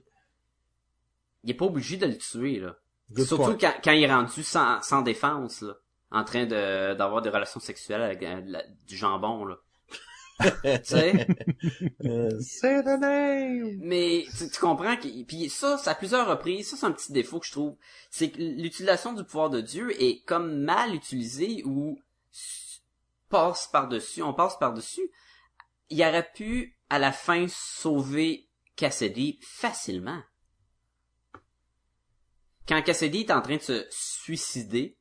Il est pas obligé de le tuer, là. Good Surtout quand, quand il est rendu sans, sans défense, là. En train de, d'avoir des relations sexuelles avec euh, la- du jambon, là. (laughs) tu sais? Euh, say the name! Mais tu, tu comprends que puis ça, c'est à plusieurs reprises, ça c'est un petit défaut que je trouve, c'est que l'utilisation du pouvoir de Dieu est comme mal utilisée ou passe par-dessus, on passe par-dessus. Il aurait pu à la fin sauver Cassidy facilement. Quand Cassidy est en train de se suicider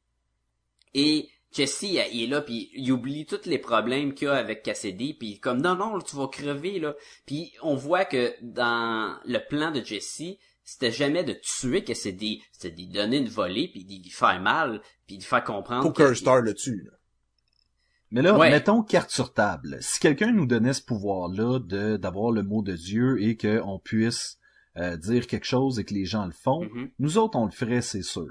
et Jesse, il il est là puis il oublie tous les problèmes qu'il a avec Cassidy puis comme non non, tu vas crever là. Puis on voit que dans le plan de Jesse, c'était jamais de tuer Cassidy, c'était d'y donner une volée puis d'y faire mal puis de faire comprendre Poker que- Star le tue, là. Mais là, Ouais. mettons carte sur table. Si quelqu'un nous donnait ce pouvoir-là de d'avoir le mot de Dieu et qu'on puisse euh, dire quelque chose et que les gens le font, Mhm. nous autres, on le ferait, c'est sûr.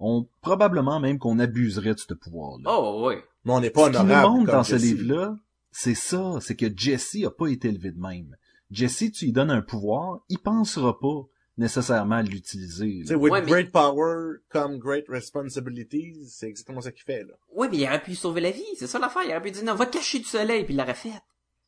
On probablement même qu'on abuserait de ce pouvoir-là. Oh oui. Mais on n'est pas ce qui nous honorable. montre dans ce livre-là, c'est ça, c'est que Jesse a pas été élevé de même. Jesse, tu lui donnes un pouvoir, il pensera pas nécessairement à l'utiliser. Tu with Ouais, mais- great power come great responsibilities, c'est exactement ça qu'il fait, là. Ouais, mais il aurait pu sauver la vie, c'est ça l'affaire, il aurait pu dire non, va te cacher du soleil puis il l'aurait fait.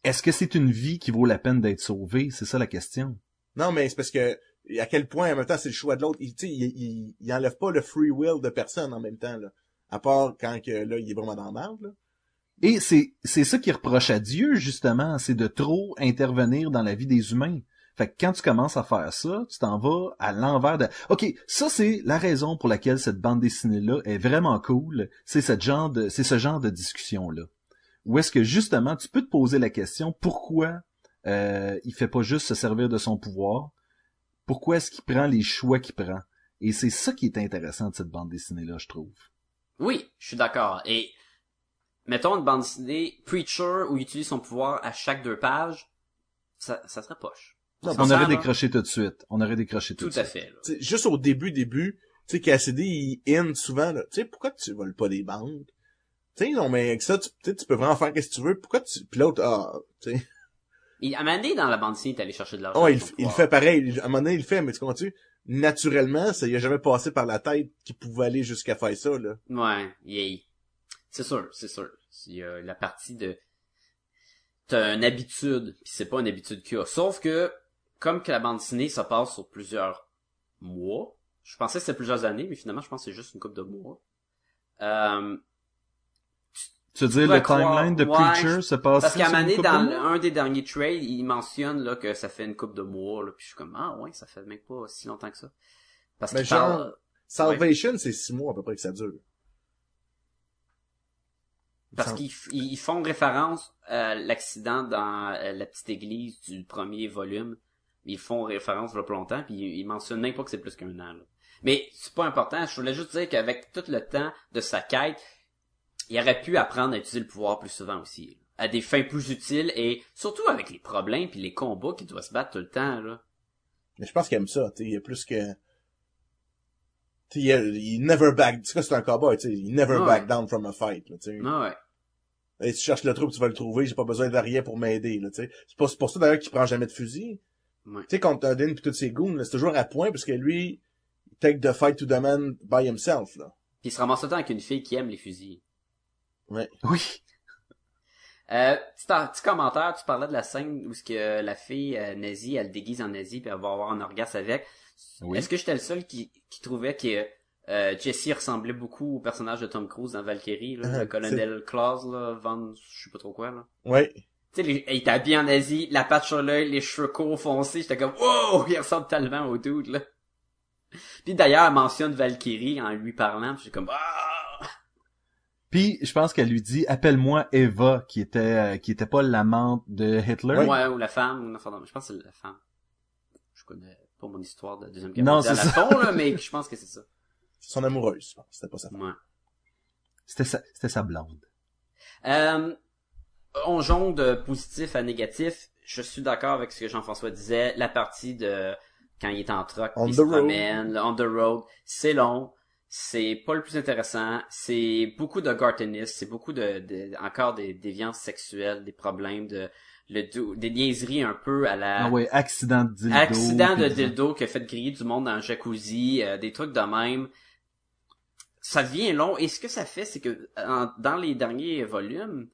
Est-ce que c'est une vie qui vaut la peine d'être sauvée? C'est ça la question. Non, mais c'est parce que, à quel point, en même temps, c'est le choix de l'autre. Il, il, il, il pas le free will de personne en même temps, là. À part quand que, là, il est vraiment dans la merde, là. Et c'est c'est ça qui reproche à Dieu justement, c'est de trop intervenir dans la vie des humains. Fait que quand tu commences à faire ça, tu t'en vas à l'envers de. Ok, ça c'est la raison pour laquelle cette bande dessinée là est vraiment cool. C'est ce genre de c'est ce genre de discussion là. Où est-ce que justement tu peux te poser la question pourquoi euh, il fait pas juste se servir de son pouvoir? Pourquoi est-ce qu'il prend les choix qu'il prend Et c'est ça qui est intéressant de cette bande dessinée là, je trouve. Oui, je suis d'accord. Et mettons une bande dessinée Preacher où il utilise son pouvoir à chaque deux pages, ça, ça serait poche. Non, On aurait décroché tout de suite. On aurait décroché tout, Tout de à suite. fait. là. Tu sais, juste au début, début, tu sais, Cassidy, il in souvent, là. Tu sais, pourquoi tu voles pas des banques? Tu sais, non, mais avec ça, tu, tu peux vraiment faire ce que tu veux. Pourquoi tu... Puis l'autre, ah, tu sais... Il, à un moment donné, dans la bande dessinée, il est allé chercher de l'argent. Oh, il, il fait pareil. Il- À un moment donné, il le fait, mais tu comprends-tu? Naturellement, ça y a jamais passé par la tête qu'il pouvait aller jusqu'à faire ça, là. Ouais, yeah. C'est sûr, c'est sûr. Il y a la partie de... T'as une habitude, puis c'est pas une habitude qu'il a. Sauf que, comme que la bande dessinée, ça passe sur plusieurs mois. Je pensais que c'était plusieurs années, mais finalement, je pense que c'est juste une couple de mois. Euh, Tu veux dire, le timeline croire- de ouais, Preacher se passe parce qu'à un moment dans de le- un des derniers trades, il mentionne là que ça fait une couple de mois, là, puis je suis comme, ah ouais, ça fait même pas si longtemps que ça. Parce Mais qu'il genre, parle... Salvation, c'est six mois à peu près que ça dure. Parce qu'ils ils font référence à l'accident dans euh, la petite église du premier volume. Ils font référence là, pas longtemps, puis ils, ils mentionnent même pas que c'est plus qu'un an. là. Mais c'est pas important. Je voulais juste dire qu'avec tout le temps de sa quête, il aurait pu apprendre à utiliser le pouvoir plus souvent aussi. à des fins plus utiles et surtout avec les problèmes puis les combats qu'il doit se battre tout le temps. Là. Mais je pense qu'il aime ça, tu il y a plus que... Tu il, never back... Tu sais, c'est un cowboy, tu sais, il never Ouais. back down from a fight, tu sais. Ah ouais. Et tu cherches le troupe, tu vas le trouver, j'ai pas besoin de rien pour m'aider, là, tu sais. C'est pour, ça d'ailleurs qu'il prend jamais de fusil. Ouais. Tu sais, contre Odin pis tous ses goons, là, c'est toujours à point, parce que lui, il take the fight to the man by himself, là. Puis il se ramasse temps avec une fille qui aime les fusils. Oui. Euh, petit, petit commentaire, tu parlais de la scène où ce que la fille euh, nazie, elle déguise en nazie puis elle va avoir un orgasme avec. Oui. Est-ce que j'étais le seul qui, qui trouvait que euh, Jesse ressemblait beaucoup au personnage de Tom Cruise dans Valkyrie, là, Ah, le colonel Claus, là, Van, je sais pas trop quoi, là? Ouais. Tu sais, il était habillé en nazie, la patte sur l'œil, les cheveux courts foncés, j'étais comme, wow, il ressemble tellement au dude, là. Puis d'ailleurs, elle mentionne Valkyrie en lui parlant, j'étais comme, ah! Puis je pense qu'elle lui dit appelle-moi Eva qui était euh, qui était pas l'amante de Hitler. Ouais, ou la femme, de- je pense que c'est la femme. Je connais pas mon histoire de deuxième guerre Non, mondiale c'est à fond, là, mais je pense que c'est ça. C'est son amoureuse, je pense. C'était pas ça. Ouais. C'était sa c'était sa blonde. Euh, on jongle de positif à négatif. Je suis d'accord avec ce que Jean-François disait. La partie de quand il est en truck, On il the se road. promène, on the road, c'est long. C'est pas le plus intéressant. C'est beaucoup de gartenisme. C'est beaucoup de, de- encore des déviances sexuelles, des problèmes de le des niaiseries un peu à la Ah ouais, accident de dildo. accident de dildo qui a fait griller du monde dans le jacuzzi, euh, des trucs de même. Ça devient long. Et ce que ça fait, c'est que en- dans les derniers volumes,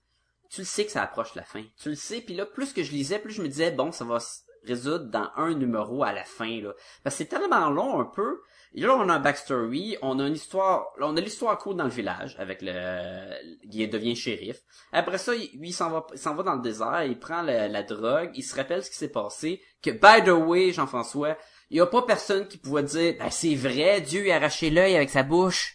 tu le sais que ça approche la fin. Tu le sais. Puis là, plus que je lisais, plus je me disais, bon, ça va se résoudre dans un numéro à la fin. Là. Parce que c'est tellement long un peu. Et là, on a un backstory, on a une histoire, là, on a l'histoire cool dans le village avec le, il devient shérif. Après ça, il- lui, il s'en va, il s'en va dans le désert, il prend la, la drogue, il se rappelle ce qui s'est passé, que, by the way, Jean-François, il y a pas personne qui pouvait dire, ben, c'est vrai, Dieu a arraché l'œil avec sa bouche.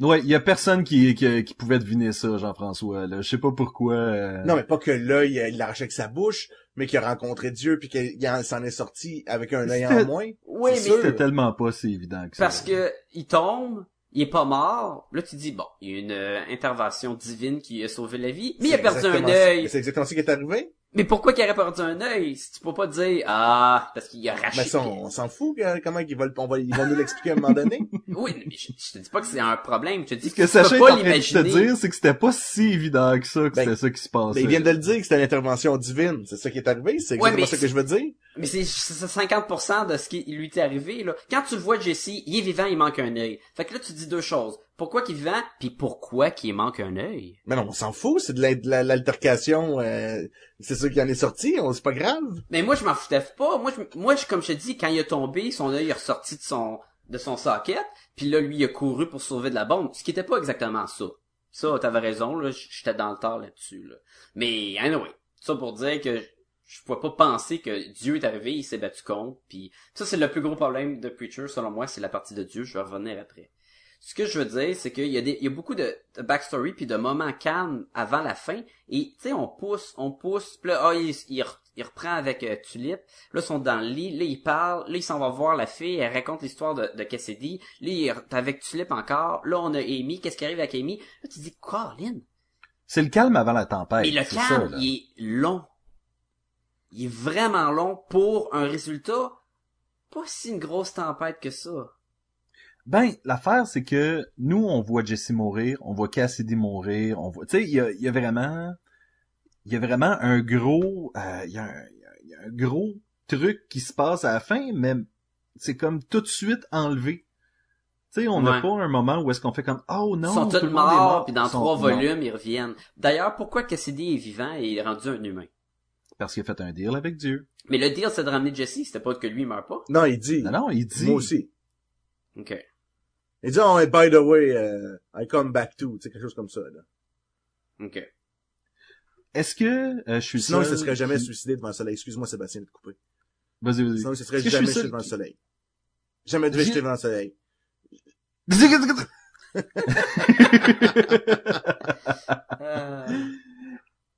Ouais, il y a personne qui, qui qui pouvait deviner ça, Jean-François. Là, je sais pas pourquoi. euh, Non, mais pas que l'œil, il l'arrachait avec sa bouche, mais qu'il a rencontré Dieu puis qu'il en- s'en est sorti avec un œil en moins. Oui, mais. C'était tellement pas si évident que ça. parce que il tombe, il est pas mort. Là, tu dis, bon, il y a une euh, intervention divine qui a sauvé la vie, mais il a perdu un œil. C'est exactement ce qui est arrivé. Mais pourquoi qu'il aurait perdu un œil? Si tu peux pas dire, ah, parce qu'il a arraché. Mais ça, on, on s'en fout, que- comment ils vont, le- on va, ils vont nous l'expliquer à un moment donné. (laughs) Oui, mais je, je te dis pas que c'est un problème. Je te dis Ce que, que tu peux pas en train de te l'imaginer. dire, c'est que c'était pas si évident que ça, que Ben, c'était ça qui se passait. Mais ils viennent de le dire que c'était une intervention divine. C'est ça qui est arrivé. C'est Ouais, exactement mais ça que je veux dire. Mais c'est c'est 50% de ce qui lui est arrivé, là. Quand tu le vois, Jesse, il est vivant, il manque un œil. Fait que là, tu dis deux choses. Pourquoi qu'il est vivant, puis pourquoi qu'il manque un œil? Mais non, on s'en fout. C'est de la- de la- l'altercation. euh, c'est ça qui en est sorti. C'est pas grave. Mais moi, je m'en foutais pas. Moi, je, moi, je- comme je te dis, quand il a tombé, son œil est ressorti de son, de son socket, puis là, lui, il a couru pour sauver de la bombe. Ce qui était pas exactement ça. Ça, t'avais raison, là. J'étais dans le tort là-dessus, là. Mais, anyway. Ça pour dire que je pouvais pas penser que Dieu est arrivé, il s'est battu contre, puis ça, c'est le plus gros problème de Preacher, selon moi, c'est la partie de Dieu. Je vais revenir après. Ce que je veux dire, c'est qu'il y a des, il y a beaucoup de, de backstory puis de moments calmes avant la fin. Et, tu sais, on pousse, on pousse, puis là, ah, il, il, re- il reprend avec euh, Tulip. Là, ils sont dans le lit, là, ils parlent, là, ils s'en va voir la fille, elle raconte l'histoire de, de Cassidy. Là, il est avec Tulip encore. Là, on a Amy, qu'est-ce qui arrive avec Amy? Là, tu te dis, Colin, C'est le calme avant la tempête. mais le c'est calme, il est long. Il est vraiment long pour un résultat pas si une grosse tempête que ça. Ben, l'affaire, c'est que nous, on voit Jesse mourir, on voit Cassidy mourir, on voit... Tu sais, il y a, il y a vraiment... Il y a vraiment un gros... euh, il, y a un, il y y a un gros truc qui se passe à la fin, mais c'est comme tout de suite enlevé. Tu sais, on n'a Ouais. pas un moment où est-ce qu'on fait comme « Oh non, ils sont tous morts, mort. puis dans trois morts. volumes, ils reviennent. D'ailleurs, pourquoi Cassidy est vivant et il est rendu un humain? Parce qu'il a fait un deal avec Dieu. Mais le deal, c'est de ramener Jesse, c'était pas que lui il meurt pas. Non, il dit. Non, non, il dit... Moi aussi. Ok. Il dit, oh, and by the way, euh, I come back too. Tu sais, quelque chose comme ça, là. Ok. Est-ce que euh, je suis Sinon, il se serait jamais qui- suicidé devant le soleil. Excuse-moi, Sébastien, de te couper. Vas-y, vas-y. Sinon, il se serait jamais jeté seul devant le soleil. Jamais devait jeter devant le soleil. (laughs)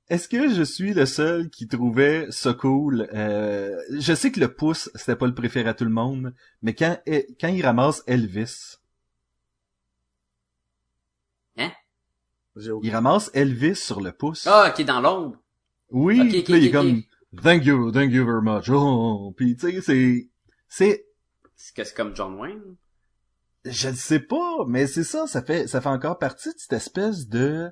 Est-ce que je suis le seul qui trouvait ça cool? Euh, je sais que le pouce, c'était pas le préféré à tout le monde, mais quand, eh, quand il ramasse Elvis, J'ai aucun- il ramasse Elvis sur le pouce. Ah, qui est dans l'ombre. oui, ok, puis ok, là, il est comme, thank you, thank you very much. Oh, puis tu sais, c'est, c'est, C'est que c'est comme John Wayne? je ne sais pas, mais c'est ça, ça fait, ça fait encore partie de cette espèce de,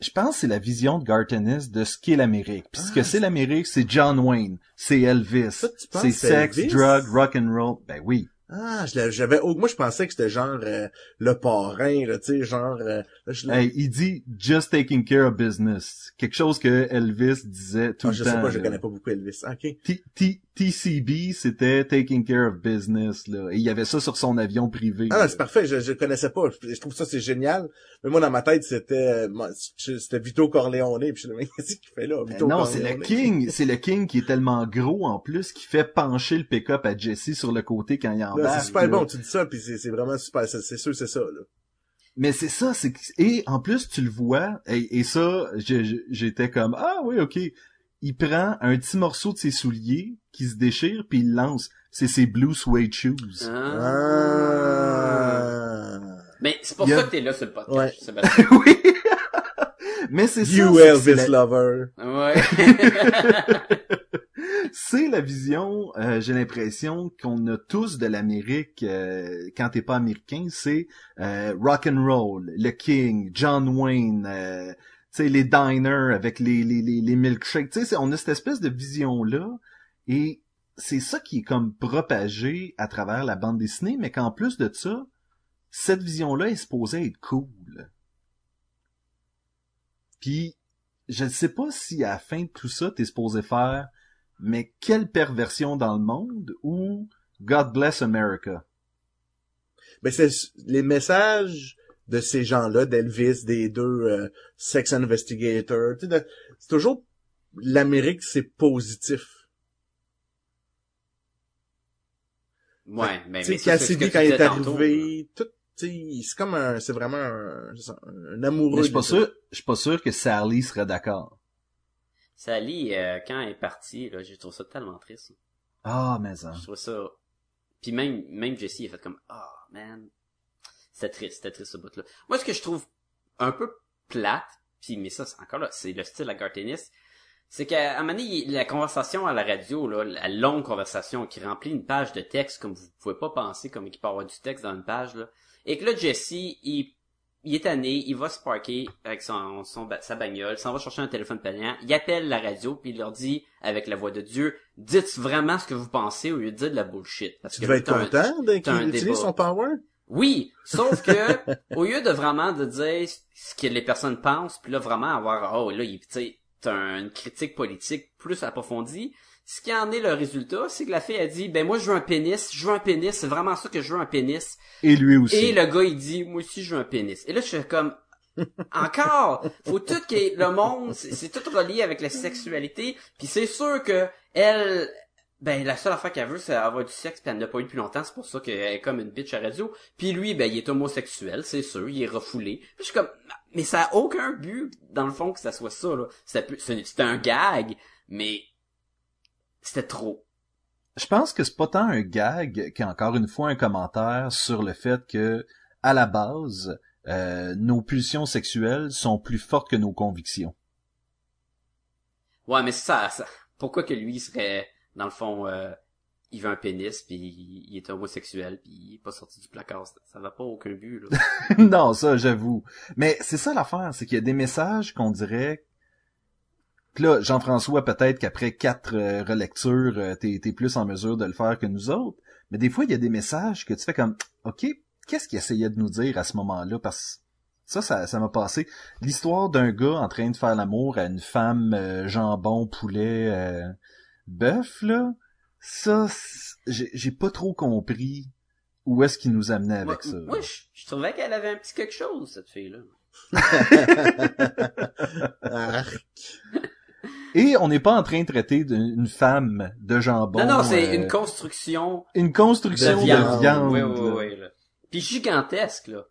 je pense que c'est la vision de Garth Ennis de ce qu'est l'Amérique. Puis ce que Ah, c'est l'Amérique, c'est John Wayne, c'est Elvis, Toi, tu penses c'est que c'est sex, Elvis? drug, rock and roll. Ben oui. Ah, je l'avais- j'avais, oh, moi, je pensais que c'était genre, euh, le parrain, là, tu sais, genre, euh, là, je Hey, il dit just taking care of business. Quelque chose que Elvis disait tout Ah, le je temps. sais pas, je connais pas beaucoup Elvis. Ah, Ok. T- T- TCB, c'était taking care of business, là. Et il y avait ça sur son avion privé. Ah, c'est parfait, je, je connaissais pas. Je, je trouve ça, c'est génial. Mais moi, dans ma tête, c'était, euh, c'était Vito Corleone, puis je le mec, (laughs) qu'est-ce qu'il fait là, Ben Vito non, c'est le King, c'est le King qui est tellement gros en plus qui fait pencher le pick-up à Jesse sur le côté quand il embarque. C'est super là. bon, tu dis ça, puis c'est vraiment super, c'est c'est sûr, c'est ça, là. Mais c'est ça, c'est que- et en plus tu le vois et, et ça j'étais comme ah oui ok. Il prend un petit morceau de ses souliers qui se déchire puis il le lance. C'est ses blue suede shoes. Ah. Mais c'est pour a- ça que t'es là sur le podcast, Ouais. Sébastien. (laughs) (laughs) oui. Mais c'est ça. You Elvis la- lover. Ouais. (laughs) c'est la vision, euh, j'ai l'impression qu'on a tous de l'Amérique euh, quand t'es pas américain, c'est euh, rock and roll, le King, John Wayne, euh, tu sais les diners avec les les les, les milkshakes, tu sais c'est- on a cette espèce de vision là et c'est ça qui est comme propagé à travers la bande dessinée, mais qu'en plus de ça, cette vision là est supposée être cool. Puis je ne sais pas si à la fin de tout ça, t'es supposé faire mais quelle perversion dans le monde ou God bless America? Mais c'est les messages de ces gens-là, d'Elvis, des deux euh, sex investigators, tu sais, de- c'est toujours l'Amérique, c'est positif. Ouais, mais, tu mais Cassidy, quand il est arrivé, tout, c'est comme un, c'est vraiment un, c'est ça, un amoureux. Mais je suis pas sûr, je suis pas sûr que Sally serait d'accord. Sally, euh, quand elle est partie, là, j'ai trouvé ça tellement triste. Ah, mais ça. Je trouve ça... Puis même, même Jessie, a fait comme, ah, man. C'était triste, c'était triste ce bout-là. Moi, ce que je trouve un peu plate, puis mais ça, c'est encore là, c'est le style à Gartenis, c'est qu'à un moment donné, la conversation à la radio, là, la longue conversation qui remplit une page de texte, comme vous pouvez pas penser, comme il peut avoir du texte dans une page, là, et que là, Jesse, il, il est tanné, il va se parker avec son, son sa bagnole, s'en va chercher un téléphone payant, il appelle la radio, puis il leur dit, avec la voix de Dieu, dites vraiment ce que vous pensez au lieu de dire de la bullshit. Parce Tu que être content qu'il utilise son power? oui, sauf que (laughs) au lieu de vraiment de dire ce que les personnes pensent, puis là vraiment avoir oh là il tu sais t'as une critique politique plus approfondie, ce qui en est le résultat, c'est que la fille a dit ben moi je veux un pénis, je veux un pénis, c'est vraiment ça que je veux un pénis. Et lui aussi. Et le gars il dit moi aussi je veux un pénis. Et là je suis comme (laughs) encore, faut tout que le monde, c'est tout relié avec la sexualité, puis c'est sûr que elle ben la seule affaire qu'elle veut c'est avoir du sexe puis elle n'a pas eu depuis longtemps c'est pour ça qu'elle est comme une bitch à radio puis lui ben il est homosexuel c'est sûr il est refoulé puis je suis comme mais ça a aucun but dans le fond que ça soit ça là c'est- un gag mais c'était trop Je pense que c'est pas tant un gag qu'encore une fois un commentaire sur le fait que, à la base, euh, nos pulsions sexuelles sont plus fortes que nos convictions. ouais mais ça, ça pourquoi que lui serait dans le fond euh, il veut un pénis, puis il, est homosexuel, puis il est pas sorti du placard. Ça- va pas aucun but, là. (laughs) non, ça, j'avoue. Mais c'est ça l'affaire, c'est qu'il y a des messages qu'on dirait là, Jean-François, peut-être qu'après quatre euh, relectures, euh, t'es, t'es plus en mesure de le faire que nous autres. Mais des fois, il y a des messages que tu fais comme, OK, qu'est-ce qu'il essayait de nous dire à ce moment-là? Parce que ça, ça, ça m'a passé. L'histoire d'un gars en train de faire l'amour à une femme euh, jambon, poulet, euh, bœuf, là, ça, j'ai, j'ai pas trop compris où est-ce qu'il nous amenait avec moi, ça. moi, je, je trouvais qu'elle avait un petit quelque chose, cette fille-là. (laughs) (laughs) Et on n'est pas en train de traiter d'une femme de jambon. non, non, c'est euh, une construction une construction de de viande. viande. Oui, oui, oui, là. Puis gigantesque, là.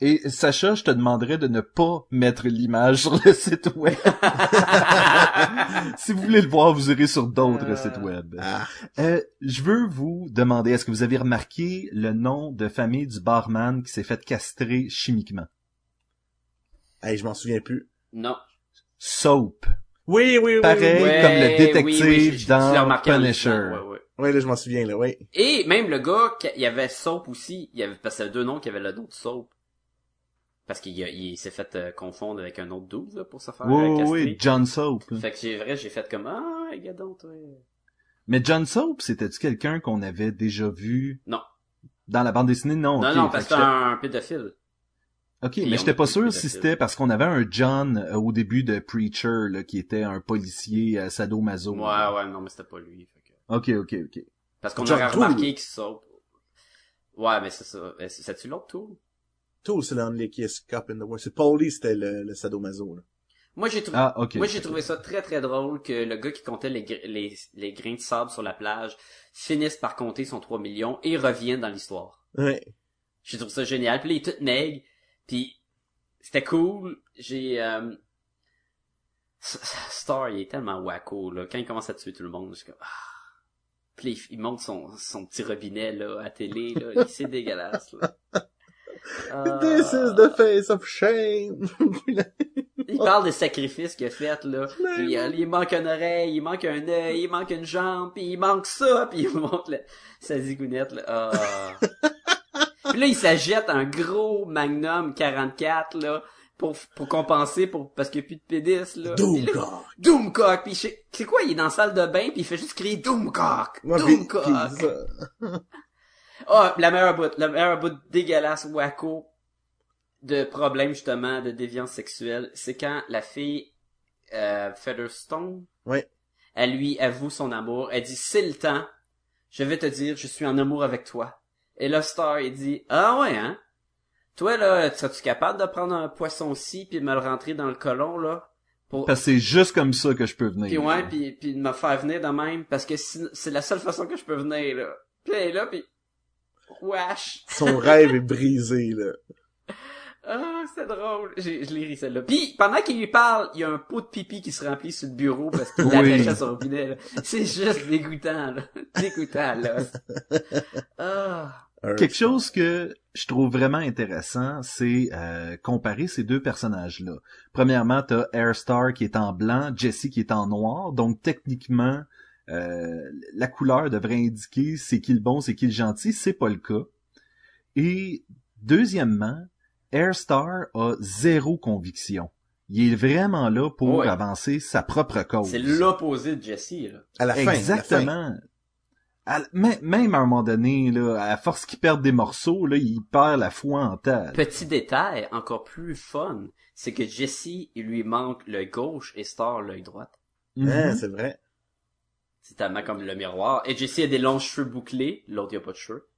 Et Sacha, je te demanderais de ne pas mettre l'image sur le site web. (laughs) (laughs) si vous voulez le voir, vous irez sur d'autres Euh, sites web. ah. Euh, je veux vous demander, est-ce que vous avez remarqué le nom de famille du barman qui s'est fait castrer chimiquement? Hey, je m'en souviens plus. Non. Soap. Oui, oui, oui. Pareil. Oui, comme le détective oui, dans Punisher. lisant, ouais, ouais. oui. Là, je m'en souviens, là, oui. Et même le gars, qui- il y avait Soap aussi, il y avait, parce qu'il y avait deux noms qui avaient le nom de Soap. Parce qu'il a- il s'est fait euh, confondre avec un autre 12 là, pour se faire Oui, euh, oui, John Soap. Fait que j'ai vrai, j'ai fait comme ah, donc, toi. Mais John Soap, c'était-tu quelqu'un qu'on avait déjà vu Non. dans la bande dessinée? Non, non, non, parce que que c'est j'étais- un pédophile. Ok, mais j'étais pas sûr si c'était parce qu'on avait un John euh, au début de Preacher, là, qui était un policier euh, sadomaso. Ouais, ouais, non, mais c'était pas lui. Fait que... Ok, ok, ok. Parce qu'on aurait remarqué qu'il Soap. Ouais, mais c'est ça. Euh, c'est- C'est-tu l'autre tour? Tout, c'est l'Unlickiest Cup in the World. C'est Paulie, c'était le, le sadomaso, là. Moi, j'ai trouvé, Ah, ok. moi, j'ai trouvé ça très très drôle que le gars qui comptait les, gr- les, les grains de sable sur la plage finisse par compter son 3 millions et revienne dans l'histoire. Ouais. J'ai trouvé ça génial. Puis là, il est tout maigre. Puis c'était cool. J'ai... Euh... Star, il est tellement wacko, là. Quand il commence à tuer tout le monde, je suis comme... Ah. Puis là, il, monte son, son petit robinet, là, à télé, là. C'est (laughs) dégueulasse, là. Ah. (laughs) This is the face of shame. (laughs) Il parle des sacrifices qu'il a fait, là. Puis euh, il manque une oreille, il manque un œil, il manque une jambe, puis il manque ça, puis il montre le- sa zigounette, là. Ah. Puis là, il s'achète un gros Magnum 44, là, pour, pour compenser, pour, parce qu'il n'y a plus de pédis, là. Doomcock. Doomcock! Puis c'est quoi, il est dans la salle de bain, puis il fait juste crier Doomcock! Ouais, Doomcock! Ah, la meilleure bout, la meilleure bout dégueulasse, wacko, de problème, justement, de déviance sexuelle, c'est quand la fille, euh, Featherstone, Ouais. elle lui avoue son amour, elle dit, c'est le temps, je vais te dire, je suis en amour avec toi. Et là, Star, il dit, ah ouais, hein? Toi, là, serais-tu capable de prendre un poisson-ci, puis de me le rentrer dans le colon, là? Pour... Parce que c'est juste comme ça que je peux venir. Puis ouais, puis, puis de me faire venir de même, parce que c'est la seule façon que je peux venir, là. Puis elle est là, puis... Wesh! Son rêve est brisé, là. (laughs) Ah, c'est drôle. Je l'ai ri celle-là. Puis, pendant qu'il lui parle, il y a un pot de pipi qui se remplit sur le bureau parce qu'il Oui. à son robinet, là. C'est juste dégoûtant, là. (laughs) Dégoûtant, là. (laughs) Ah. Un- Quelque chose que je trouve vraiment intéressant, c'est euh, comparer ces deux personnages-là. Premièrement, t'as Airstar qui est en blanc, Jesse qui est en noir, donc techniquement, euh, la couleur devrait indiquer c'est qui le bon, c'est qui le gentil, c'est pas le cas. Et deuxièmement, Airstar a zéro conviction. Il est vraiment là pour Ouais. avancer sa propre cause. C'est l'opposé de Jesse, là. À la fin. la fin. À même à un moment donné, là, à force qu'il perde des morceaux, là, il perd la foi en terre. Petit détail, encore plus fun, c'est que Jesse, il lui manque l'œil gauche et Star l'œil droit. Hein, Mhm. c'est vrai. C'est tellement comme le miroir. Et Jesse a des longs cheveux bouclés, l'autre il a pas de cheveux.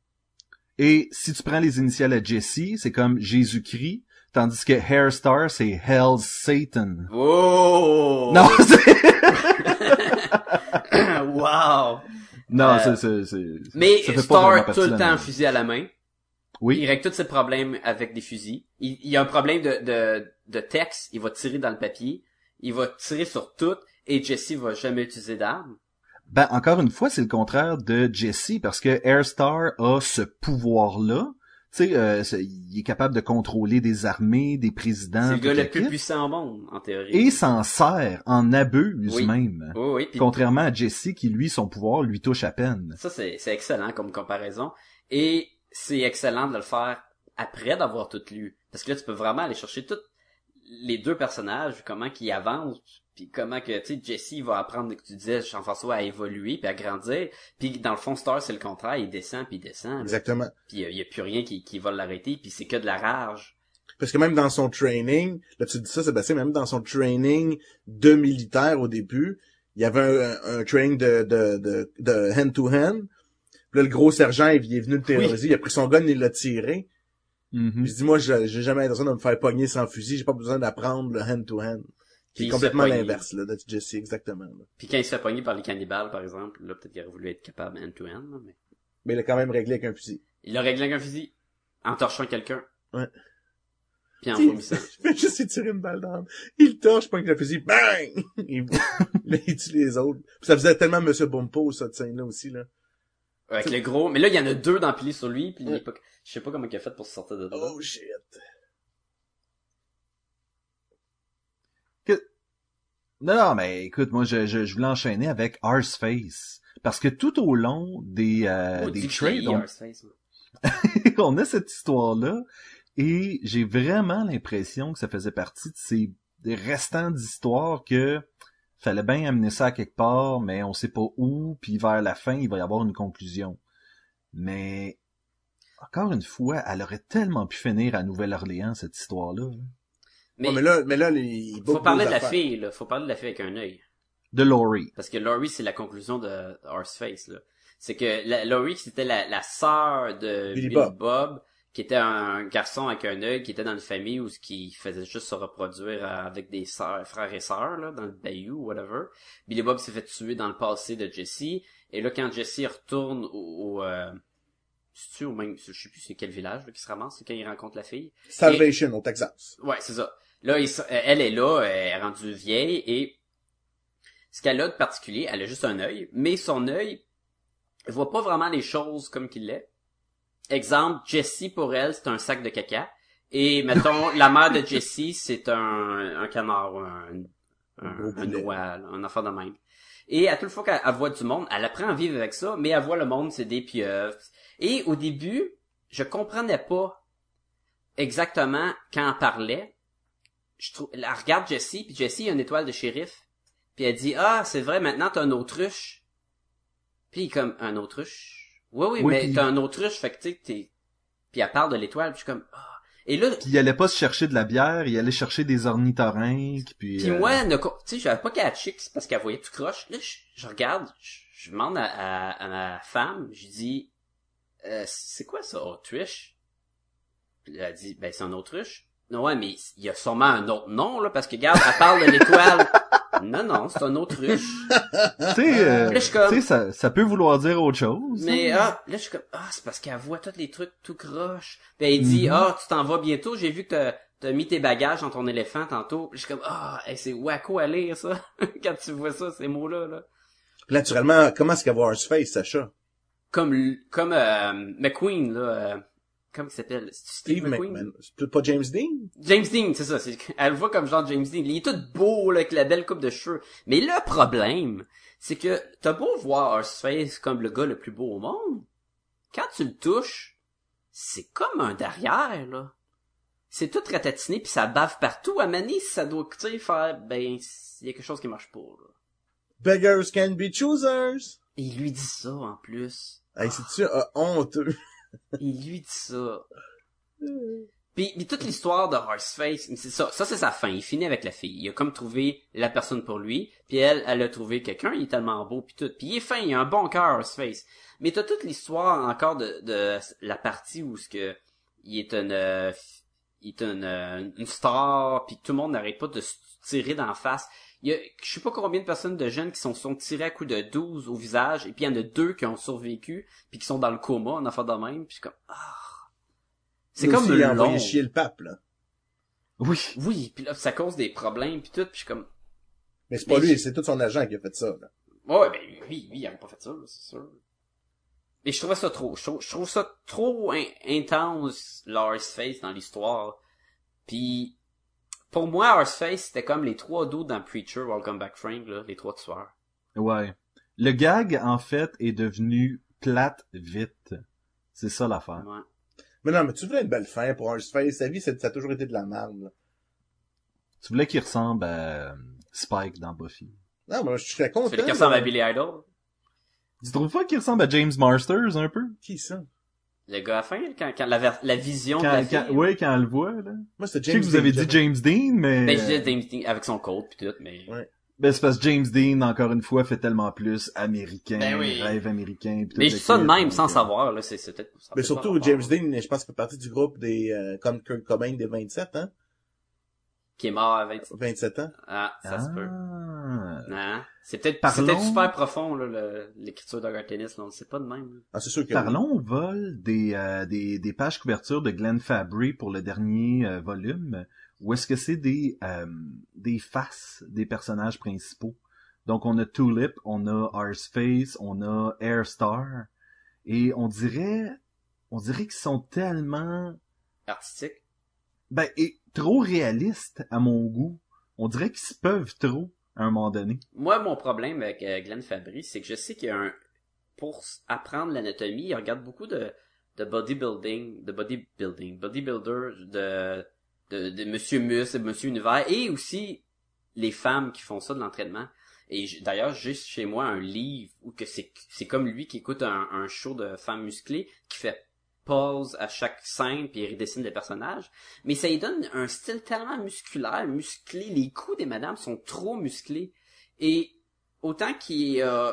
Et si tu prends les initiales à Jesse, c'est comme Jésus-Christ, tandis que Hairstar, c'est Hell's Satan. Oh! Non, (laughs) c'est... (laughs) wow! Non, Euh, c'est, c'est, Mais ça fait Star, tout le temps, même. fusil à la main. Oui. Il règle tous ses problèmes avec des fusils. Il, il y a un problème de, de, de texte, il va tirer dans le papier. Il va tirer sur tout, et Jesse va jamais utiliser d'armes. Ben, encore une fois, c'est le contraire de Jesse, parce que Airstar a ce pouvoir-là. Tu sais, euh, il est capable de contrôler des armées, des présidents. C'est le gars le plus puissant au monde, en théorie. Et s'en sert, en abuse Oui. même. Oui, oui, Contrairement à Jesse qui, lui, son pouvoir lui touche à peine. ça, c'est c'est excellent comme comparaison. Et c'est excellent de le faire après d'avoir tout lu. Parce que là, tu peux vraiment aller chercher tous les deux personnages, comment qu'ils avancent, puis comment que, tu sais, Jesse va apprendre, que tu disais, Jean-François, à évoluer, puis à grandir. Puis dans le fond, Star, c'est le contraire, il descend, puis il descend. Exactement. Puis il y a plus rien qui, qui va l'arrêter, puis c'est que de la rage. Parce que même dans son training, là tu dis ça Sébastien, même dans son training de militaire au début, il y avait un, un training de, de, de, de hand-to-hand. Puis là, le gros sergent, il est venu le terroriser, il a pris son gun et il l'a tiré. Mhm. Puis je dis, moi, j'ai jamais l'intention de me faire pogner sans fusil, j'ai pas besoin d'apprendre le hand-to-hand. Qui Puis complètement l'inverse, là, de Jesse, exactement. là. Puis quand il se fait pogner par les cannibales, par exemple, là, peut-être qu'il aurait voulu être capable hand-to-hand, là, mais... Mais il a quand même réglé avec un fusil. Il l'a réglé avec un fusil, en torchant quelqu'un. Ouais. Puis en vomissant. Il (laughs) fait juste tirer une balle dans Il torche, avec le fusil, bang! (laughs) Il, là, (laughs) il tue les autres. Puis ça faisait tellement Monsieur Bumpo, cette scène-là aussi, là. Avec le gros. Mais là, il y en a deux d'empilés sur lui, puis il est pas... je sais pas comment il a fait pour se sortir de là. Oh shit. Non, non, mais écoute, moi, je, je, je voulais enchaîner avec Arseface. Parce que tout au long des, euh, Oh, des trades, (laughs) on, a cette histoire-là. Et j'ai vraiment l'impression que ça faisait partie de ces restants d'histoire que fallait bien amener ça à quelque part, mais on sait pas où, puis vers la fin, il va y avoir une conclusion. Mais encore une fois, elle aurait tellement pu finir à Nouvelle-Orléans, cette histoire-là. Mais, Ouais, mais là, mais là, il faut parler de la affaires. fille, là. Faut parler de la fille avec un œil. De Laurie. Parce que Laurie, c'est la conclusion de Horseface, là. C'est que la, Laurie, c'était la, la sœur de Billy Billy, Bob. Bob. qui était un garçon avec un œil, qui était dans une famille où ce qui faisait juste se reproduire euh, avec des frères et sœurs, là, dans le bayou, ou whatever. Billy Bob s'est fait tuer dans le passé de Jesse. Et là, quand Jesse retourne au, au euh, au même, je sais plus c'est quel village, là, qui se ramasse, c'est quand il rencontre la fille. Salvation au Texas. Ouais, c'est ça. Là, il elle est là, elle est rendue vieille et ce qu'elle a de particulier, elle a juste un œil, mais son œil, voit pas vraiment les choses comme qu'il l'est. Exemple, Jessie pour elle, c'est un sac de caca. Et (laughs) mettons, la mère de Jessie, c'est un, un canard, un, un, Un oie, un enfant de même. Et à toute fois qu'elle elle voit du monde, elle apprend à vivre avec ça, mais elle voit le monde, c'est des pieuvres. Et au début, je comprenais pas exactement quand elle parlait. Je trouve, elle regarde Jessie, puis Jessie a une étoile de shérif. Puis elle dit, ah, c'est vrai, maintenant t'as un autruche. Puis il est comme, un autruche? Oui, oui, Oui, mais t'as un autruche, fait que tu t'es... Puis elle parle de l'étoile, puis je suis comme, ah. Et là, Puis il allait pas se chercher de la bière, il allait chercher des ornithorynques, puis... Puis euh, moi, ne tu sais, j'avais pas catché que c'est parce qu'elle voyait tout croche. Là, je, je regarde, je, je demande à, à, à ma femme, je dis, euh, c'est quoi ça, autruche? Puis elle dit, ben c'est un autruche. Non, ouais, mais il y a sûrement un autre nom, là, parce que, regarde, elle parle de l'étoile. (laughs) non, non, c'est un autruche. Tu sais, euh, ça, ça peut vouloir dire autre chose. Mais, ah, là, je suis comme, ah, c'est parce qu'elle voit tous les trucs tout croche. Puis elle dit, Mhm. ah, tu t'en vas bientôt, j'ai vu que t'as, t'as mis tes bagages dans ton éléphant tantôt. Puis je suis comme, ah, hey, c'est wacko à lire, ça. (laughs) Quand tu vois ça, ces mots-là, là. Naturellement, comment est-ce qu'elle va avoir face, Sacha? Comme, l- comme, euh, McQueen, là, euh, comment il s'appelle? Steve, Steve McQueen? McMahon. C'est peut-être pas James Dean? James Dean, c'est ça. Elle le voit comme genre James Dean. Il est tout beau, là, avec la belle coupe de cheveux. Mais le problème, c'est que t'as beau voir Horseface comme le gars le plus beau au monde, quand tu le touches, c'est comme un derrière, là. C'est tout ratatiné puis ça bave partout. À Mané, ça doit, tu faire, ben, il y a quelque chose qui marche pas, là. Beggars can be choosers. Et il lui dit ça, en plus. Hey, c'est-tu euh, honteux? Il lui dit ça. (laughs) Puis, puis toute l'histoire de Horseface, c'est ça, ça c'est sa fin. Il finit avec la fille. Il a comme trouvé la personne pour lui, puis elle, elle a trouvé quelqu'un. Il est tellement beau, puis tout. Puis il est fin, il a un bon cœur, Horseface. Mais t'as toute l'histoire encore de, de la partie où ce que il est une, euh, il est une, euh, une star, puis tout le monde n'arrête pas de se tirer d'en face. Il y a, je sais pas combien de personnes de jeunes qui sont, sont tirés à coups de 12 au visage, et puis il y en a deux qui ont survécu, puis qui sont dans le coma, en affaire de même, puis comme, ah. C'est comme a long. chier le pape, là. Oui. Oui, puis là, ça cause des problèmes, puis tout, puis je suis comme, Mais c'est pas Mais lui, je- c'est tout son agent qui a fait ça, là. ouais, ben, lui, lui, il aurait pas fait ça, c'est sûr. Mais je trouvais ça trop. Je trouve, je trouve ça trop in- intense, Face dans l'histoire. Puis, pour moi, Face c'était comme les trois doutes dans Preacher, Welcome Back Frank, là, les trois tueurs. Ouais. Le gag, en fait, est devenu plate vite. C'est ça l'affaire. Ouais. Mais non, mais tu voulais une belle fin pour Horseface. Sa vie, c'est- ça a toujours été de la merde, là. Tu voulais qu'il ressemble à euh, Spike dans Buffy. Non, mais je suis très content. C'est le qui ressemble à Billy Idol. Tu trouves pas qu'il ressemble à James Marsters un peu? Qui, ça? Le gars à la fin, quand, quand la, la vision de Quand, fille. quand, ouais, quand on le voit, là. Moi, c'est Je sais James que vous avez Dean, dit James Dean, mais... Ben, je disais James Dean avec son code pis tout, mais... Ouais. Ben, c'est parce que James Dean, encore une fois, fait tellement plus américain, Ben oui. rêve américain. pis tout Mais je le dis ça de même, sans euh, savoir, là, c'est c'est peut-être... ça Mais surtout, James. Dean, je pense qu'il fait partie du groupe des, euh, comme Kurt Cobain des 27, hein? Qui est mort à 20... 27 ans? Ah, ça se peut. Ah. Non. C'est peut-être c'est Parlons- peut-être super profond, là, l'écriture là, on le sait pas de même. là. Ah, c'est sûr que Parlons au vol des, euh, des, des pages couverture de Glenn Fabry pour le dernier euh, volume, où est-ce que c'est des, euh, des faces des personnages principaux? Donc on a Tulip, on a Arseface, on a Airstar, et on dirait, on dirait qu'ils sont tellement, Artistique. ben, et trop réalistes à mon goût. On dirait qu'ils peuvent trop à un moment donné. Moi, mon problème avec euh, Glenn Fabry, c'est que je sais qu'il y a un... Pour apprendre l'anatomie, il regarde beaucoup de, de bodybuilding, de bodybuilding, bodybuilder, de, de, de Monsieur Mus, de Monsieur Univers, et aussi les femmes qui font ça de l'entraînement. Et d'ailleurs, j'ai chez moi un livre où que c'est c'est comme lui qui écoute un, un show de femmes musclées, qui fait pause à chaque scène puis il redessine des personnages. Mais ça lui donne un style tellement musculaire, musclé. Les coups des madames sont trop musclés. Et autant qu'il euh,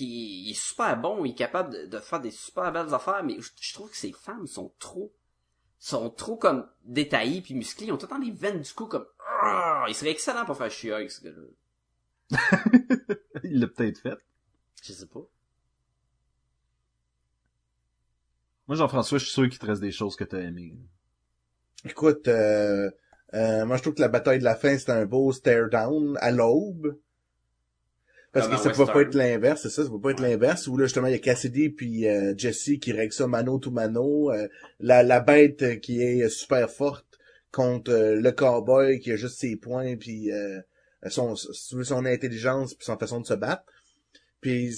est super bon, il est capable de, de faire des super belles affaires, mais je, je trouve que ces femmes sont trop sont trop comme détaillées puis musclées. Ils ont tout le temps des veines du cou comme Ah! Il serait excellent pour faire chier avec ce gars-là. (laughs) Il l'a peut-être fait. Je sais pas. Moi, Jean-François, je suis sûr qu'il te reste des choses que t'as aimées. Écoute, euh, euh, moi je trouve que la bataille de la fin c'était un beau stare down à l'aube. Parce Comme que ça peut pas western. être l'inverse, c'est ça, ça peut pas être l'inverse, où là justement il y a Cassidy puis euh, Jesse qui règlent ça mano to mano, euh, la, la bête euh, qui est super forte contre euh, le cowboy qui a juste ses poings puis euh, son, son, son intelligence puis son façon de se battre. Puis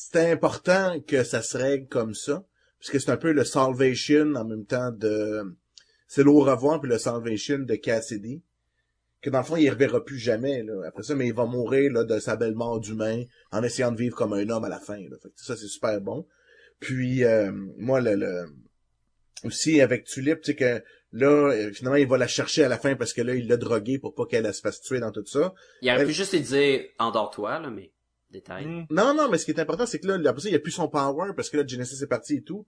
c'était important que ça se règle comme ça, puisque c'est un peu le salvation en même temps de... C'est l'au revoir puis le salvation de Cassidy, que dans le fond, il ne reverra plus jamais, là, après ça, mais il va mourir là, de sa belle mort d'humain en essayant de vivre comme un homme à la fin. Là. Fait que ça, c'est super bon. Puis, euh, moi, le, le... aussi avec Tulip, tu sais que là, euh, finalement, il va la chercher à la fin parce que là, il l'a droguée pour pas qu'elle se fasse tuer dans tout ça. Il aurait pu juste lui dire endors-toi, là, mais détail. Mm. Non, non, mais ce qui est important, c'est que là, après ça, il a plus son power parce que là, Genesis est parti et tout.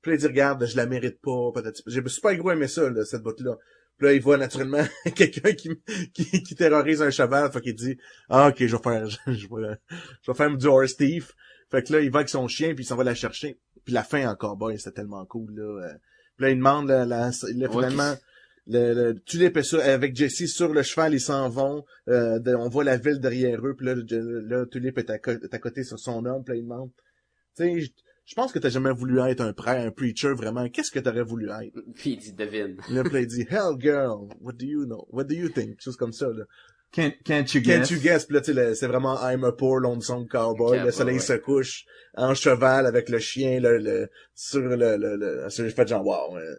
Puis là, il dit, regarde, je la mérite pas, peut-être. J'ai super gros aimé ça, là, cette botte-là. Puis là, il voit naturellement (laughs) quelqu'un qui, qui, qui terrorise un cheval. Fait qu'il dit, ah, ok, je vais faire, (laughs) je, je vais, je vais faire du horse thief. Fait que là, il va avec son chien, puis il s'en va la chercher. Puis la fin en cowboy, c'était tellement cool, là. Euh, Puis là, il demande, là, la, là, finalement, le, le Tulip est sur, avec Jesse sur le cheval, ils s'en vont. Euh, de- on voit la ville derrière eux, puis là, le- là Tulip est à, est à côté sur son homme, puis là, il demande. Tu sais, je- je pense que t'as jamais voulu être un prêtre, un preacher, vraiment. Qu'est-ce que t'aurais voulu être? (laughs) Puis il dit devine. Là, puis il dit, Hell girl, what do you know? What do you think? Chose comme ça, là. Can't, can't you Can't guess? you guess? Puis là, tu sais, le- c'est vraiment I'm a poor lonesome cowboy. Ok, le soleil ouais, se couche en cheval avec le chien, le, le, sur le, le, le, sur- j'ai fait genre, wow. euh,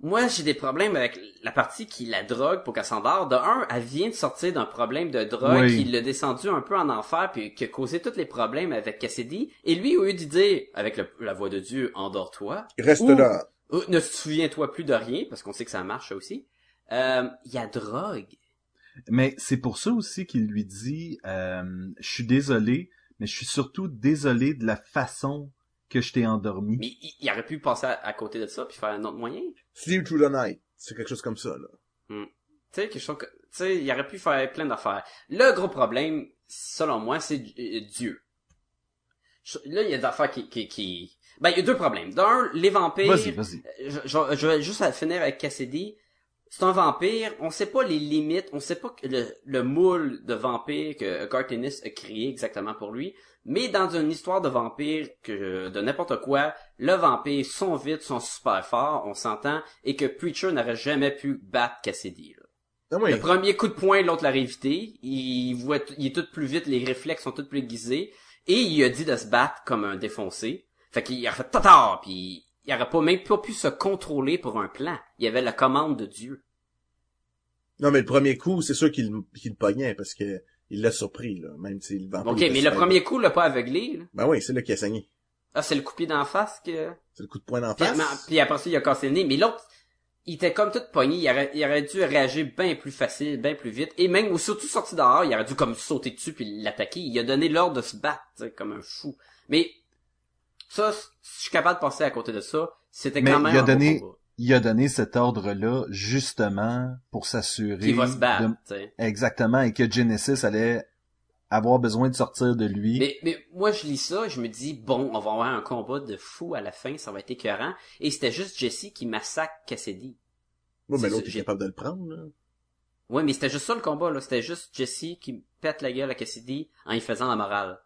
Moi, j'ai des problèmes avec la partie qui la drogue pour qu'elle s'endort. De un, elle vient de sortir d'un problème de drogue Oui. qui l'a descendu un peu en enfer puis qui a causé tous les problèmes avec Cassidy. Et lui, au lieu de dire, avec le- la voix de Dieu, endors-toi, Reste là. ou ne souviens-toi plus de rien, parce qu'on sait que ça marche aussi, euh, il y a drogue. Mais c'est pour ça aussi qu'il lui dit, euh, je suis désolé, mais je suis surtout désolé de la façon que je t'ai endormi. Mais il, il aurait pu passer à, à côté de ça puis faire un autre moyen. Sleep through the night. C'est quelque chose comme ça, là. Tu sais, quelque chose que, tu sais, il aurait pu faire plein d'affaires. Le gros problème, selon moi, c'est euh, Dieu. Là, il y a des affaires qui, qui, qui... Ben, il y a deux problèmes. D'un, les vampires... Vas-y, vas-y. Je, je- je vais juste à finir avec Cassidy. C'est un vampire, on sait pas les limites, on sait pas le, le moule de vampire que Garth Ennis a créé exactement pour lui, mais dans une histoire de vampire, que de n'importe quoi, le vampire sont vite, sont super forts, on s'entend, et que Preacher n'aurait jamais pu battre Cassidy. Là. Ah oui. Le premier coup de poing, l'autre l'a évité, il voit, il est tout plus vite, les réflexes sont tout plus aiguisés, et il a dit de se battre comme un défoncé. Fait qu'il a fait tata, puis il aurait pas même pas pu se contrôler pour un plan. Il y avait la commande de Dieu. Non, mais le premier coup, c'est sûr qu'il qu'il le pognait parce que il l'a surpris, là, même si le Ok, mais le premier coup l'a pas aveuglé. Là. Ben oui, c'est là qu'il a saigné. Ah, c'est le coupé d'en face que... C'est le coup de poing d'en face. mais- puis après ça, il a cassé le nez. Mais l'autre, il était comme tout pogné. Il aurait, il aurait dû réagir bien plus facile, bien plus vite. Et même, ou surtout sorti dehors, il aurait dû comme sauter dessus puis l'attaquer. Il a donné l'ordre de se battre, tu sais, comme un fou. Mais ça, je suis capable de passer à côté de ça. C'était Mais quand même il a bon donné-. Il a donné cet ordre-là justement pour s'assurer Qu'il va se battre, de- tu sais. exactement et que Genesis allait avoir besoin de sortir de lui. Mais, mais moi, je lis ça, je me dis, bon, on va avoir un combat de fou à la fin, ça va être écœurant. Et c'était juste Jesse qui massacre Cassidy. Oui, mais l'autre est j'ai- capable de le prendre, là. Ouais, mais c'était juste ça le combat, là. C'était juste Jesse qui pète la gueule à Cassidy en y faisant la morale.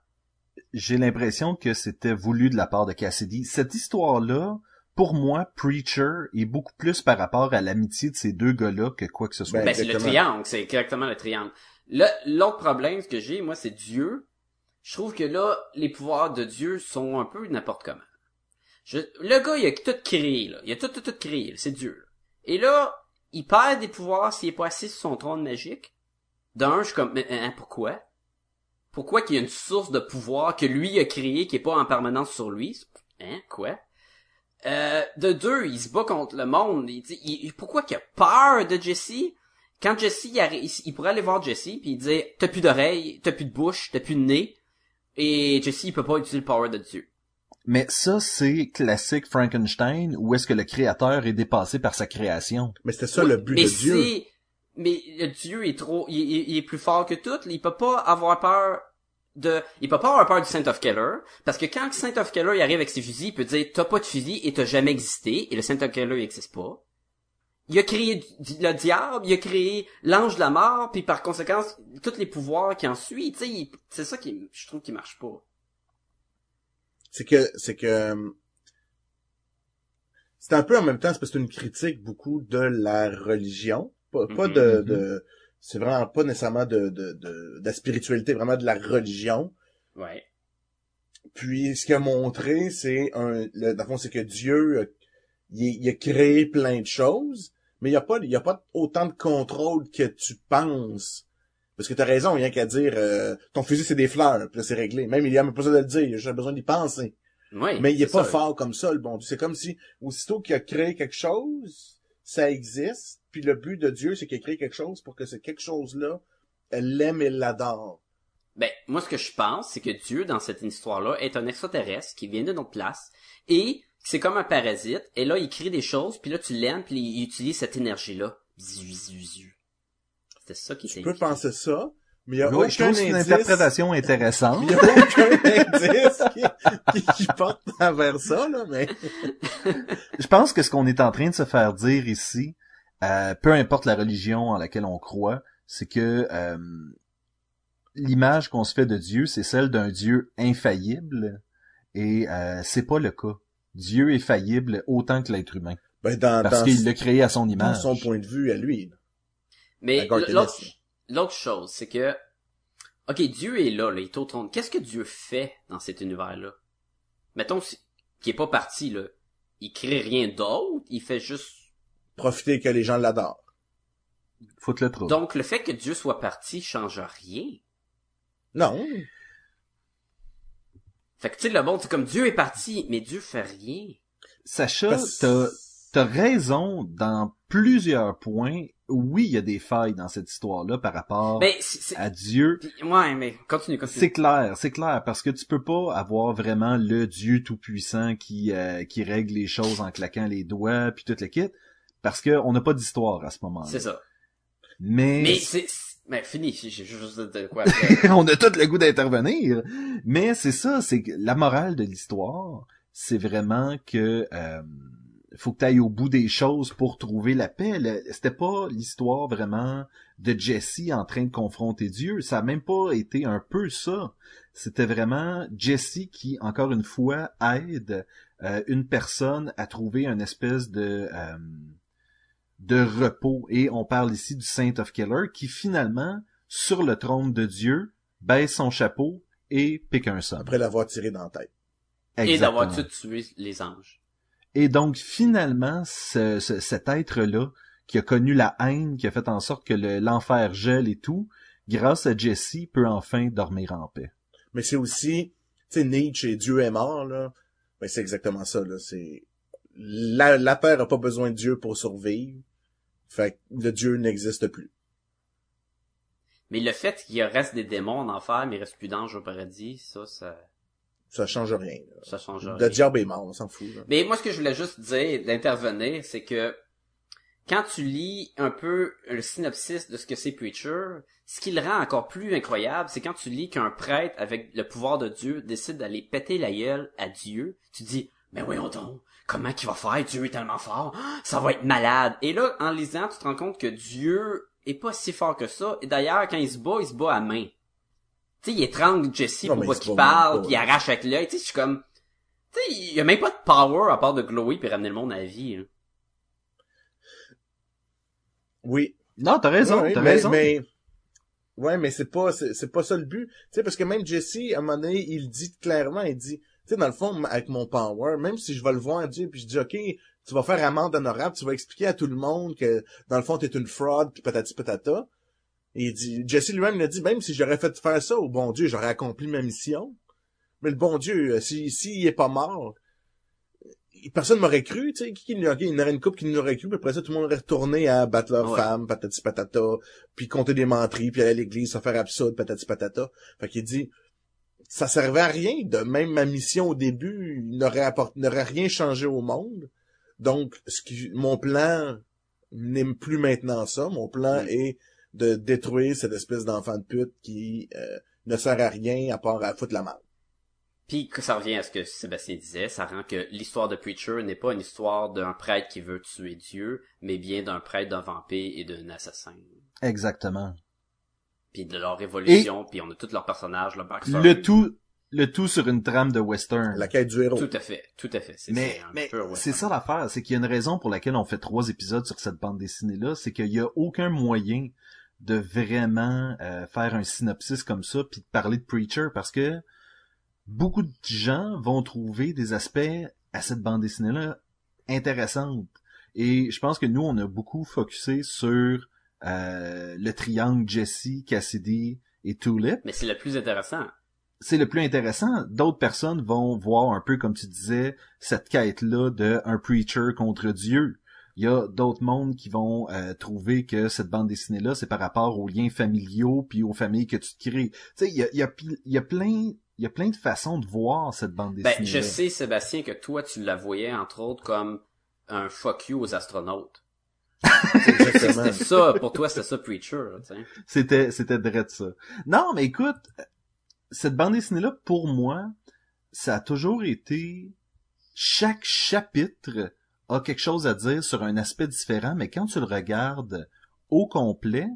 J'ai l'impression que c'était voulu de la part de Cassidy. Cette histoire-là, pour moi, Preacher est beaucoup plus par rapport à l'amitié de ces deux gars-là que quoi que ce soit. Ben, Ben, c'est le triangle, c'est exactement le triangle. Là, l'autre problème que j'ai, moi, c'est Dieu. Je trouve que là, les pouvoirs de Dieu sont un peu n'importe comment. Je, le gars, il a tout créé, là. Il a tout, tout, tout créé, là. c'est Dieu. là. Et là, il perd des pouvoirs s'il est pas assis sur son trône magique. D'un, je suis comme, mais, hein, pourquoi? Pourquoi qu'il y a une source de pouvoir que lui a créé qui est pas en permanence sur lui? Hein, quoi? Euh, de deux, il se bat contre le monde. Il, dit- il- pourquoi qu'il a peur de Jesse? Quand Jesse, il, il, il pourrait aller voir Jesse puis il dit t'as plus d'oreilles, t'as plus de bouche, t'as plus de nez. Et Jesse, il peut pas utiliser le power de Dieu. Mais ça, c'est classique Frankenstein, où est-ce que le créateur est dépassé par sa création. Mais c'était ça Oui, le but mais de Dieu. Mais le Dieu est trop, il, il- il est plus fort que tout. Il peut pas avoir peur de, il peut pas avoir peur du Saint of Killer, parce que quand le Saint of Killer il arrive avec ses fusils, il peut dire t'as pas de fusil et t'as jamais existé, et le Saint of Killer il existe pas. Il a créé le diable, il a créé l'ange de la mort, puis par conséquent, tous les pouvoirs qui en suivent, tu sais, il- c'est ça qui, je trouve qui marche pas. C'est que, c'est que, c'est un peu en même temps, c'est parce que c'est une critique beaucoup de la religion. Pas, pas de, mhm. de, c'est vraiment pas nécessairement de, de, de, de la spiritualité, vraiment de la religion. Ouais. Puis, ce qu'il a montré, c'est un, le, dans le fond, c'est que Dieu, euh, il, il a créé plein de choses, mais il y a pas, il y a pas autant de contrôle que tu penses. Parce que t'as raison, il y a qu'à dire, euh, ton fusil c'est des fleurs, puis là c'est réglé. Même il y a même pas besoin de le dire, j'ai besoin d'y penser. Ouais. Mais il est pas ça. fort comme ça, le bon Dieu. C'est comme si, aussitôt qu'il a créé quelque chose, ça existe, puis le but de Dieu, c'est qu'il a créé quelque chose pour que ce quelque chose-là, elle l'aime et l'adore. Ben, moi, ce que je pense, c'est que Dieu, dans cette histoire-là, est un extraterrestre qui vient de notre place, et c'est comme un parasite, et là, il crée des choses, puis là, tu l'aimes, puis il utilise cette énergie-là. C'était ça qui Tu peux penser ça, mais il y a Oui, aucun je trouve que c'est une indice- interprétation intéressante. (laughs) Il y a aucun indice qui, qui, qui porte vers ça, là, mais... Je pense que ce qu'on est en train de se faire dire ici, euh, peu importe la religion en laquelle on croit, c'est que euh, l'image qu'on se fait de Dieu, c'est celle d'un Dieu infaillible, et euh, c'est pas le cas. Dieu est faillible autant que l'être humain, Ben, dans, parce dans, qu'il l'a créé à son dans image. son point de vue à lui. là. Mais l'autre. L'autre chose, c'est que, ok, Dieu est là, là, il est au trône. Qu'est-ce que Dieu fait dans cet univers-là? Mettons, si- qu'il est pas parti, là. Il crée rien d'autre, il fait juste Profiter que les gens l'adorent. Foutre le trou. Donc, le fait que Dieu soit parti change rien. Non. Fait que, tu sais, le monde, c'est comme Dieu est parti, mais Dieu fait rien. Sacha, Parce- t'as t'as raison dans plusieurs points. Oui, il y a des failles dans cette histoire-là par rapport Ben, à Dieu. ouais, mais continue, continue. C'est clair, c'est clair, parce que tu peux pas avoir vraiment le Dieu tout-puissant qui euh, qui règle les choses en claquant les doigts puis toute le kit, parce que on n'a pas d'histoire à ce moment-là. C'est ça. Mais, Mais c'est, c'est- ben, fini, j'ai j'ai juste de quoi (laughs) on a tout le goût d'intervenir. Mais c'est ça, c'est que la morale de l'histoire, c'est vraiment que euh, faut que tu ailles au bout des choses pour trouver la paix. Le- C'était pas l'histoire vraiment de Jesse en train de confronter Dieu. Ça a même pas été un peu ça. C'était vraiment Jesse qui, encore une fois, aide euh, une personne à trouver une espèce de euh, de repos. Et on parle ici du Saint of Killer qui finalement, sur le trône de Dieu, baisse son chapeau et pique un somme. Après l'avoir tiré dans la tête. Et d'avoir Exactement. tout tué les anges. Et donc finalement, ce- ce- cet être-là, qui a connu la haine, qui a fait en sorte que le- l'enfer gèle et tout, grâce à Jesse, peut enfin dormir en paix. Mais c'est aussi, tu sais, Nietzsche et Dieu est mort, là. Ben, c'est exactement ça, là. C'est, la, la Terre a pas besoin de Dieu pour survivre. Fait que le Dieu n'existe plus. Mais le fait qu'il reste des démons en enfer, mais il reste plus d'anges au paradis, ça, ça, Ça change rien, là. ça change rien. Le diable est mort, on s'en fout, là. Mais moi, ce que je voulais juste dire, d'intervenir, c'est que quand tu lis un peu le synopsis de ce que c'est Preacher, ce qui le rend encore plus incroyable, c'est quand tu lis qu'un prêtre avec le pouvoir de Dieu décide d'aller péter la gueule à Dieu, tu dis, mais voyons donc, comment qu'il va faire? Dieu est tellement fort, ça va être malade. Et là, en lisant, tu te rends compte que Dieu est pas si fort que ça. Et d'ailleurs, quand il se bat, il se bat à main. Tu sais, il étrangle Jesse Non, pour pas qu'il parle, puis il arrache avec l'œil. Tu sais, je suis comme... Tu sais, il y a même pas de power à part de glower puis ramener le monde à la vie. là. Oui. Non, t'as raison, Ouais, t'as mais, raison. mais- ouais, mais c'est pas, c'est, c'est pas ça le but. Tu sais, parce que même Jesse, à un moment donné, il dit clairement, il dit, tu sais, dans le fond, avec mon power, même si je vais le voir Dieu, puis je dis, ok, tu vas faire amende honorable, tu vas expliquer à tout le monde que, dans le fond, t'es une fraude, puis patati patata. Et il dit, Jesse lui-même il a dit, même si j'aurais fait faire ça au bon Dieu, j'aurais accompli ma mission. Mais le bon Dieu, euh, si, s'il est pas mort, personne m'aurait cru, tu sais, qui, il y aurait une couple qui nous aurait cru, puis après ça, tout le monde aurait retourné à battre leur Ouais. femme, patati patata, puis compter des menteries, puis aller à l'église, se faire absurde, patati patata. Fait qu'il dit, ça servait à rien, de même ma mission au début n'aurait apporté, n'aurait rien changé au monde. Donc, ce qui, mon plan n'est plus maintenant ça. Mon plan Mm. est de détruire cette espèce d'enfant de pute qui euh, ne sert à rien à part à foutre la malle. Puis que ça revient à ce que Sébastien disait, ça rend que l'histoire de Preacher n'est pas une histoire d'un prêtre qui veut tuer Dieu, mais bien d'un prêtre, d'un vampire et d'un assassin. Exactement. Puis de leur évolution, puis on a tous leurs personnages, leur backstory. Le tout, le tout sur une trame de western. La quête du héros. Tout à fait, tout à fait. C'est Mais, mais c'est ça l'affaire, c'est qu'il y a une raison pour laquelle on fait trois épisodes sur cette bande dessinée-là, c'est qu'il y a aucun moyen de vraiment euh, faire un synopsis comme ça puis de parler de Preacher parce que beaucoup de gens vont trouver des aspects à cette bande dessinée-là intéressantes. Et je pense que nous, on a beaucoup focusé sur euh, le triangle Jesse, Cassidy et Tulip Mais c'est le plus intéressant. c'est le plus intéressant. D'autres personnes vont voir un peu, comme tu disais, cette quête-là de un preacher contre Dieu. Il y a d'autres mondes qui vont euh, trouver que cette bande dessinée-là, c'est par rapport aux liens familiaux puis aux familles que tu te crées. Tu sais, il y a, y, a, y a plein, il y a plein de façons de voir cette bande Ben, dessinée. je sais, Sébastien, que toi, tu la voyais, entre autres, comme un fuck you aux astronautes. (laughs) C'était ça, pour toi, c'était ça Preacher. C'était, c'était direct ça. Non, mais écoute, cette bande dessinée-là, pour moi, ça a toujours été, chaque chapitre a quelque chose à dire sur un aspect différent, mais quand tu le regardes au complet,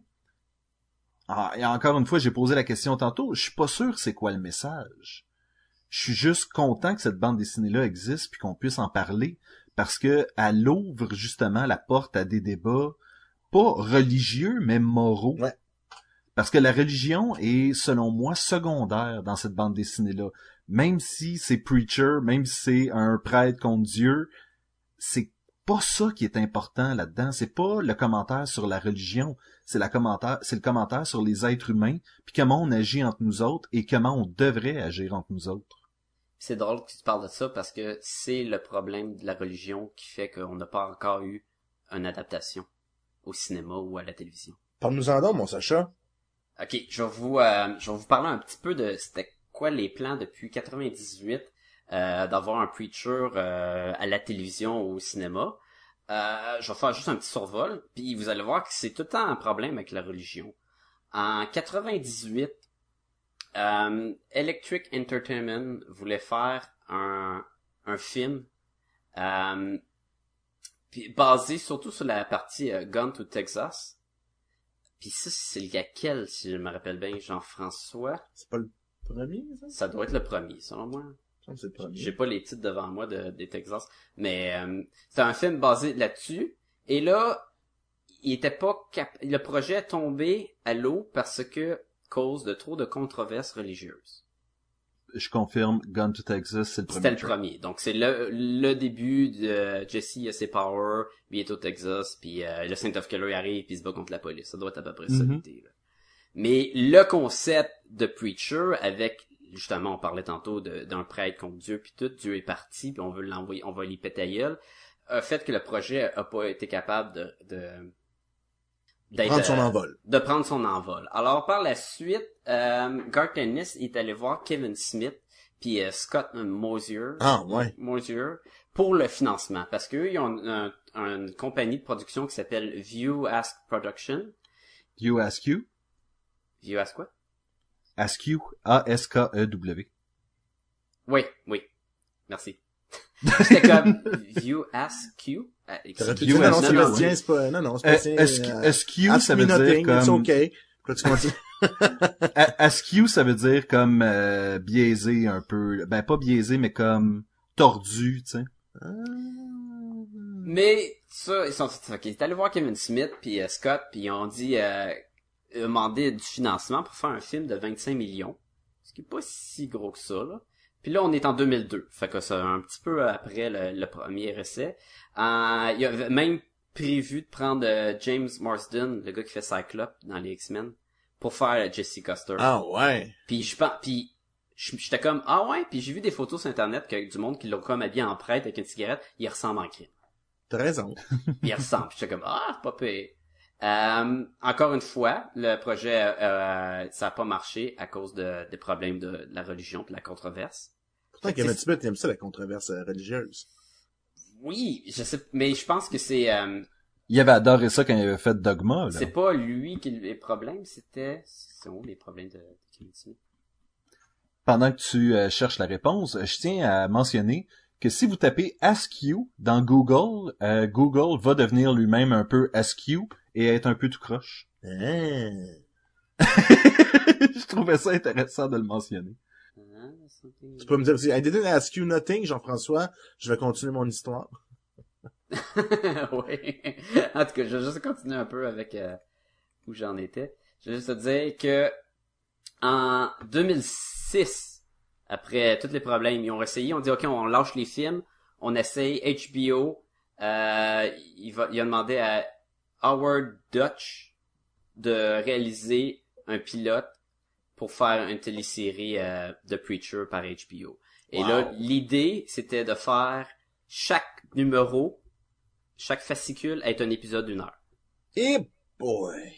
ah, et encore une fois, j'ai posé la question tantôt, je suis pas sûr c'est quoi le message. Je suis juste content que cette bande dessinée-là existe puis qu'on puisse en parler parce que elle ouvre justement la porte à des débats pas religieux mais moraux. Ouais. Parce que la religion est, selon moi, secondaire dans cette bande dessinée-là. Même si c'est preacher, même si c'est un prêtre contre Dieu, c'est pas ça qui est important là-dedans. C'est pas le commentaire sur la religion, c'est la commentaire, c'est le commentaire sur les êtres humains, puis comment on agit entre nous autres et comment on devrait agir entre nous autres. C'est drôle que tu parles de ça parce que c'est le problème de la religion qui fait qu'on n'a pas encore eu une adaptation au cinéma ou à la télévision. Parle-nous-en donc, mon Sacha. Ok, je vais vous, euh, je vais vous parler un petit peu de c'était quoi les plans depuis 98 euh, d'avoir un preacher euh, à la télévision ou au cinéma. Euh, je vais faire juste un petit survol, puis vous allez voir que c'est tout le temps un problème avec la religion. En 98, euh, Electric Entertainment voulait faire un, un film euh, Puis basé surtout sur la partie Gun to Texas. Puis ça, c'est lequel, si je me rappelle bien, Jean-François? C'est pas le premier, ça? Ça doit être le premier, selon moi. J'ai pas les titres devant moi de, des Texas, mais euh, c'est un film basé là-dessus. Et là, il était pas cap le projet est tombé à l'eau parce que cause de trop de controverses religieuses. Je confirme, Gun to Texas, c'est le premier. C'était le premier. Donc c'est le, le début de Jesse a ses powers, puis il est au Texas, puis euh, le Saint of Killer arrive puis il se bat contre la police. Ça doit être à peu près ça Mhm. l'idée, là. Mais le concept de Preacher avec justement on parlait tantôt d'un prêtre contre Dieu puis tout, Dieu est parti puis on veut l'envoyer, on va l'y péter a fait que le projet a pas été capable de, de Prendre son euh, envol. de prendre son envol. Alors par la suite, euh, Garth Ennis est allé voir Kevin Smith puis euh, Scott Mosier, Ah, ouais. Mosier pour le financement parce qu'eux ils ont un- un- une compagnie de production qui s'appelle View Ask Production. You Ask You? View Ask quoi? Ask You. A-S-K-E-W. Oui, oui. Merci. (laughs) C'était comme (laughs) View Ask Q? Euh, You dire, non, non, ask c'est you, pas, non, non, c'est Euh, euh, Ask You, ask ça veut dire comme... okay. Là, tu continues. A- Ask You, ça veut dire comme euh, biaisé un peu. Ben, pas biaisé, mais comme tordu, tu sais. Mais ça, ils sont ok, ils est allé voir Kevin Smith puis euh, Scott puis ils ont dit euh, demander du financement pour faire un film de 25 millions. Ce qui est pas si gros que ça là. Puis là on est en 2002, fait que c'est un petit peu après le, le premier essai. Euh, il y avait même prévu de prendre euh, James Marsden, le gars qui fait Cyclope dans les X-Men, pour faire euh, Jesse Custer. Ah, ouais. Puis je pense, puis j'étais comme ah ouais, puis j'ai vu des photos sur internet que du monde qui l'ont comme habillé en prêtre avec une cigarette, il ressemble en crime. T'as raison. Il ressemble. J'étais comme ah c'est pas pire. Euh, encore une fois, le projet euh, ça a pas marché à cause de, des problèmes de, de la religion, de la controverse. Pourtant, Kevin Smith, aime ça, la controverse euh, religieuse. Oui, je sais, mais je pense que c'est euh, Il avait adoré ça quand il avait fait Dogma, là. c'est pas lui qui a les problèmes, c'était c'est où les problèmes de, de Kevin Smith? Pendant que tu euh, cherches la réponse, je tiens à mentionner que si vous tapez Ask You dans Google, euh, Google va devenir lui-même un peu Ask You et être un peu tout croche. Ah. (laughs) je trouvais ça intéressant de le mentionner. Hein, Tu peux me dire aussi, I didn't ask you nothing, Jean-François. Je vais continuer mon histoire. (laughs) oui. En tout cas, je vais juste continuer un peu avec euh, où j'en étais. Je vais juste te dire que en 2006, après tous les problèmes, ils ont essayé, on dit ok, on lâche les films, on essaye HBO. Euh, il, va, il a demandé à Howard Dutch de réaliser un pilote pour faire une télésérie euh, de Preacher par HBO. Et Wow. là, l'idée, c'était de faire chaque numéro, chaque fascicule être un épisode d'une heure. Et boy.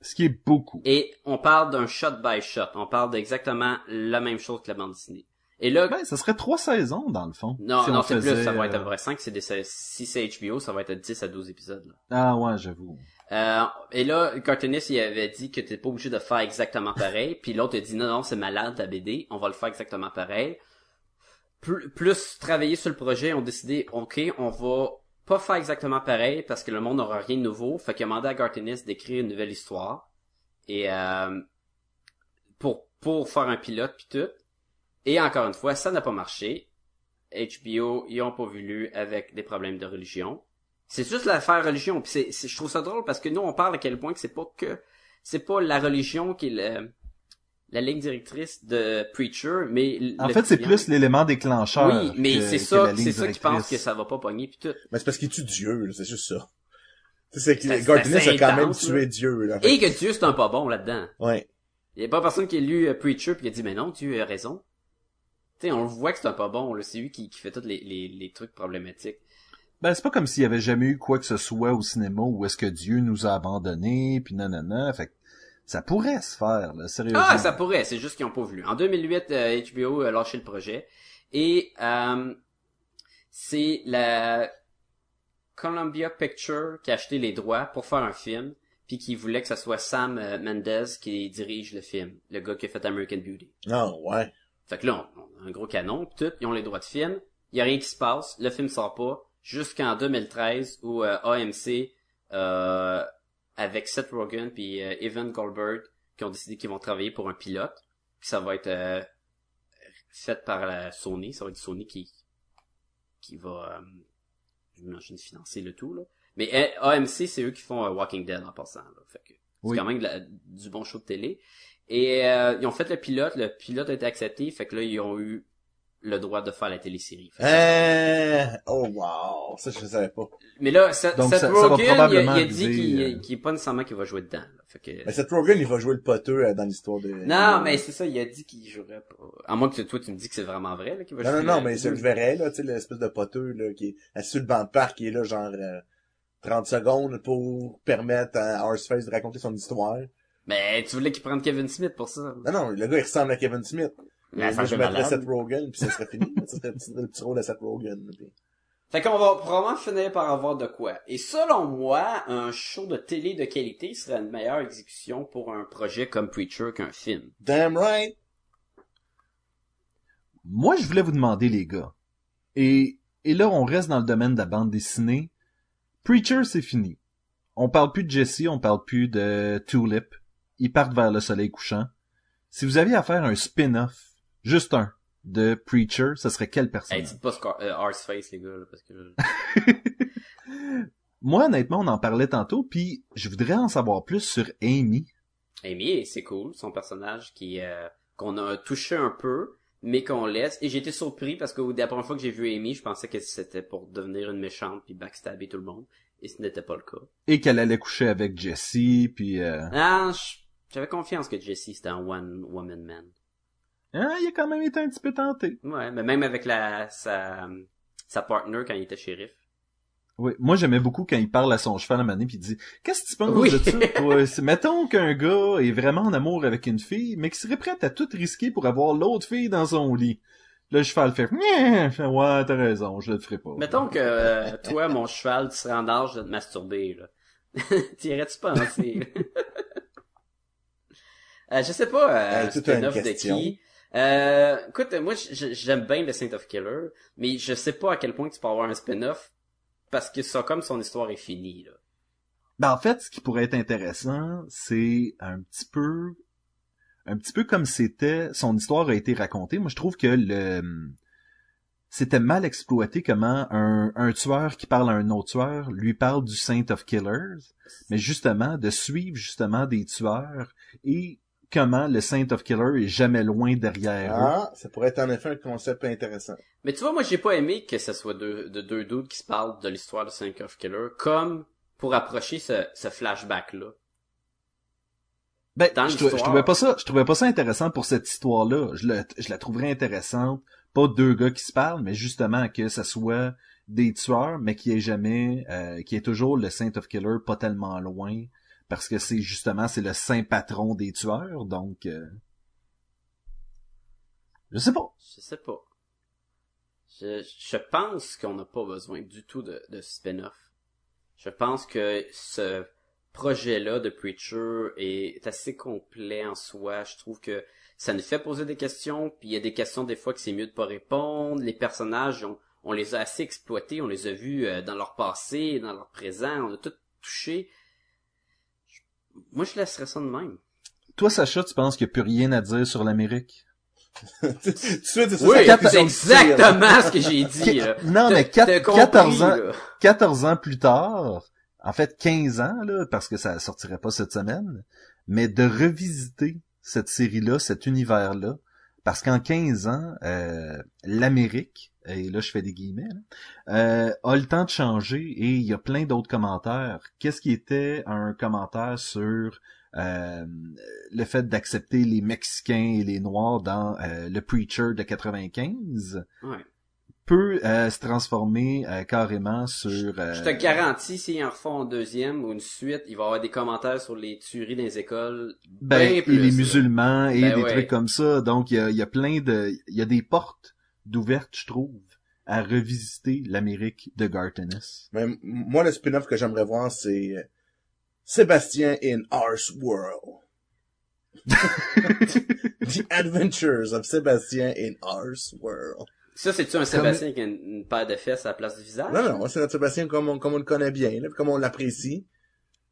Ce qui est beaucoup. Et on parle d'un shot by shot. On parle d'exactement la même chose que la bande dessinée. Et là, Ben, ça serait trois saisons, dans le fond. non, Si non, c'est plus, ça va être à peu près 5, c'est des, si c'est HBO, ça va être 10 à 12 épisodes, là. Ah ouais, j'avoue. Euh, et là, Cartoonist, il avait dit que t'es pas obligé de faire exactement pareil. Puis l'autre a dit non, non, c'est malade ta BD, on va le faire exactement pareil. Plus, plus travailler sur le projet, on a décidé, ok, on va pas faire exactement pareil parce que le monde n'aura rien de nouveau. Fait qu'il a demandé à Cartoonist d'écrire une nouvelle histoire. Et euh, pour, pour faire un pilote puis tout. Et encore une fois, ça n'a pas marché. HBO, ils ont pas voulu avec des problèmes de religion. C'est juste l'affaire religion. Puis c'est, c'est- je trouve ça drôle parce que nous, on parle à quel point que c'est pas que, c'est pas la religion qui est le- la ligne directrice de Preacher, mais En fait, c'est plus l'élément déclencheur. Oui, mais que- c'est ça, c'est ça qui pense que ça va pas pogner puis tout. Mais c'est parce qu'il tue Dieu, là, c'est juste ça. Tu sais, c'est que c'est a quand même tué là. Dieu, là. Et que Dieu c'est un pas bon là-dedans. Ouais. Il y a pas personne qui a lu euh, Preacher puis qui a dit mais non, Dieu a raison. Tu sais, on le voit que c'est un pas bon, là. C'est lui qui, qui fait tous les, les, les trucs problématiques. Ben, c'est pas comme s'il y avait jamais eu quoi que ce soit au cinéma où est-ce que Dieu nous a abandonnés, puis nanana. Fait que ça pourrait se faire, là, sérieusement. Ah, ça pourrait, c'est juste qu'ils ont pas voulu. En 2008, euh, HBO a lâché le projet et euh, c'est la Columbia Picture qui a acheté les droits pour faire un film, puis qui voulait que ça soit Sam euh, Mendes qui dirige le film, le gars qui a fait American Beauty. Ah, ouais. Fait que là, on, on a un gros canon, tout, ils ont les droits de film, il y a rien qui se passe, le film sort pas, jusqu'en 2013 où euh, AMC euh, avec Seth Rogen puis euh, Evan Goldberg qui ont décidé qu'ils vont travailler pour un pilote. Puis ça va être euh, fait par la Sony, ça va être Sony qui qui va euh, j'imagine financer le tout là. Mais euh, AMC c'est eux qui font Walking Dead en passant là. Fait que c'est quand même de la- du bon show de télé. Et euh, ils ont fait le pilote, le pilote a été accepté, fait que là ils ont eu le droit de faire la télésérie. Fait que- Euh... Oh wow, ça je le savais pas. Mais là, Seth, Donc, Seth ça- ça il a- probablement il, a, dit qu'il euh, qu'il est pas nécessairement qu'il va jouer dedans. là. Fait que... Mais Seth Rogen, il va jouer le poteux euh, dans l'histoire de... Non, mais c'est ça, il a dit qu'il jouerait pas. À moins que toi tu me dis que c'est vraiment vrai qu'il va Non, non, jouer. non, là. mais je le verrais, là, tu sais, l'espèce de poteux, là, qui est assis sur le banc de parc, qui est là, genre, euh, 30 secondes pour permettre à Horseface de raconter son histoire. Mais tu voulais qu'il prenne Kevin Smith pour ça. Non, non, le gars, il ressemble à Kevin Smith. Mais ça Moi, je mettrais. Seth Rogen, puis ça serait fini. ça serait le petit, le petit rôle de Seth Rogen. puis- Fait qu'on va probablement finir par avoir de quoi. Et selon moi, un show de télé de qualité serait une meilleure exécution pour un projet comme Preacher qu'un film. Damn right! Moi, je voulais vous demander, les gars. Et, et là, on reste dans le domaine de la bande dessinée. Preacher, c'est fini. On parle plus de Jesse, on parle plus de Tulip. Ils partent vers le soleil couchant. Si vous aviez à faire un spin-off, juste un, de Preacher, ce serait quel Hey, personnage? dites pas Scar- euh, Horseface, les gars, là, parce que... (laughs) Moi, honnêtement, on en parlait tantôt, puis je voudrais en savoir plus sur Amy. Amy, c'est cool, son personnage qui euh, qu'on a touché un peu, mais qu'on laisse. Et été surpris parce que la première fois que j'ai vu Amy, je pensais que c'était pour devenir une méchante puis backstabber tout le monde. Et ce n'était pas le cas. Et qu'elle allait coucher avec Jesse, puis... Euh... Ah, je- j'avais confiance que Jesse c'était un one woman man. ah, il a quand même été un petit peu tenté. Ouais, mais même avec la sa sa partner quand il était shérif. Oui, moi j'aimais beaucoup quand il parle à son cheval à Mané puis il dit Qu'est-ce que tu penses Oui. de ça? (laughs) Toi? Mettons qu'un gars est vraiment en amour avec une fille, mais qui serait prêt à tout risquer pour avoir l'autre fille dans son lit. Le cheval fait Ouais, t'as raison, je le ferai pas. Mettons que euh, toi, mon cheval, tu serais en âge de te masturber, là. (laughs) T'irais-tu penser? (laughs) euh, je sais pas, euh, Hey, toute une spin-off de qui. Euh, écoute, moi, j'aime bien le Saint of Killer, mais je sais pas à quel point tu peux avoir un spin-off, parce que ça, comme son histoire est finie, là. Ben, en fait, ce qui pourrait être intéressant, c'est un petit peu un petit peu comme c'était son histoire a été racontée. Moi, je trouve que le c'était mal exploité comment un, un tueur qui parle à un autre tueur lui parle du Saint of Killers, mais justement de suivre justement des tueurs et comment le Saint of Killer est jamais loin derrière eux. Ah, ça pourrait être en effet un concept intéressant. Mais tu vois, moi, j'ai pas aimé que ce soit deux, de deux dudes qui se parlent de l'histoire de Saint of Killer, comme pour approcher ce, ce flashback-là. Ben, je, trou- je l'histoire. trouvais pas ça, je trouvais pas ça intéressant pour cette histoire-là. Je, le- je la trouverais intéressante, pas deux gars qui se parlent, mais justement que ce soit des tueurs, mais qui est jamais, euh, qui est toujours le Saint of Killer pas tellement loin, parce que c'est justement c'est le saint patron des tueurs, donc euh, je sais pas. Je sais pas. Je, pense qu'on n'a pas besoin du tout de, de spin-off. Je pense que ce projet-là de Preacher est assez complet en soi. Je trouve que ça nous fait poser des questions, puis il y a des questions des fois que c'est mieux de pas répondre. Les personnages, on, on les a assez exploités, on les a vus euh, dans leur passé, dans leur présent, on a tout touché. Moi, je laisserais ça de même. Toi, Sacha, tu penses qu'il n'y a plus rien à dire sur l'Amérique? (laughs) C'est ça, Oui, c'est exactement ce que j'ai dit. (laughs) là. Non, mais T'as- quatre- t'as compris, 14 ans, là. 14 ans plus tard, en fait 15 ans, là, parce que ça sortirait pas cette semaine, mais de revisiter cette série-là, cet univers-là, parce qu'en 15 ans, euh, l'Amérique, et là je fais des guillemets, là, euh, a le temps de changer et il y a plein d'autres commentaires. Qu'est-ce qui était un commentaire sur euh, le fait d'accepter les Mexicains et les Noirs dans euh, le Preacher de 95 Ouais. peut euh, se transformer euh, carrément sur... euh, Je te garantis, s'ils en refont un deuxième ou une suite, il va y avoir des commentaires sur les tueries dans les écoles. ben, et plus, les musulmans et Ben des ouais. trucs comme ça. Donc, il y a, il y a plein de... Il y a des portes d'ouvertes, je trouve, à revisiter l'Amérique de Gartenis. Mais m- moi, le spin-off que j'aimerais voir, c'est euh, Sébastien in Arse World. (laughs) The Adventures of Sébastien in Arse World. Ça, c'est-tu un Sébastien qui a une, une paire de fesses à la place du visage? Non, non, c'est notre Sébastien comme on, comme on le connaît bien, là, comme on l'apprécie.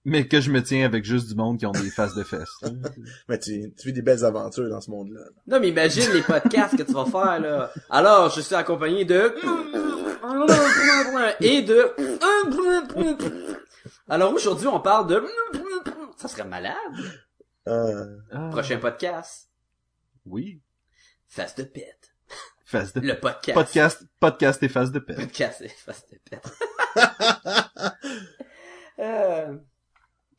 Mais que je me tiens avec juste du monde qui ont des faces de fesses. (laughs) Mais tu, tu vis des belles aventures dans ce monde-là. Non, mais imagine les podcasts que tu vas faire, là. Alors, je suis accompagné de... Et de... Alors, aujourd'hui, on parle de... Ça serait malade. Euh, Ah, Prochain podcast. Oui. Face de pète. Face de Le podcast. podcast, podcast et face de pète. Podcast et face de pète. (laughs) euh,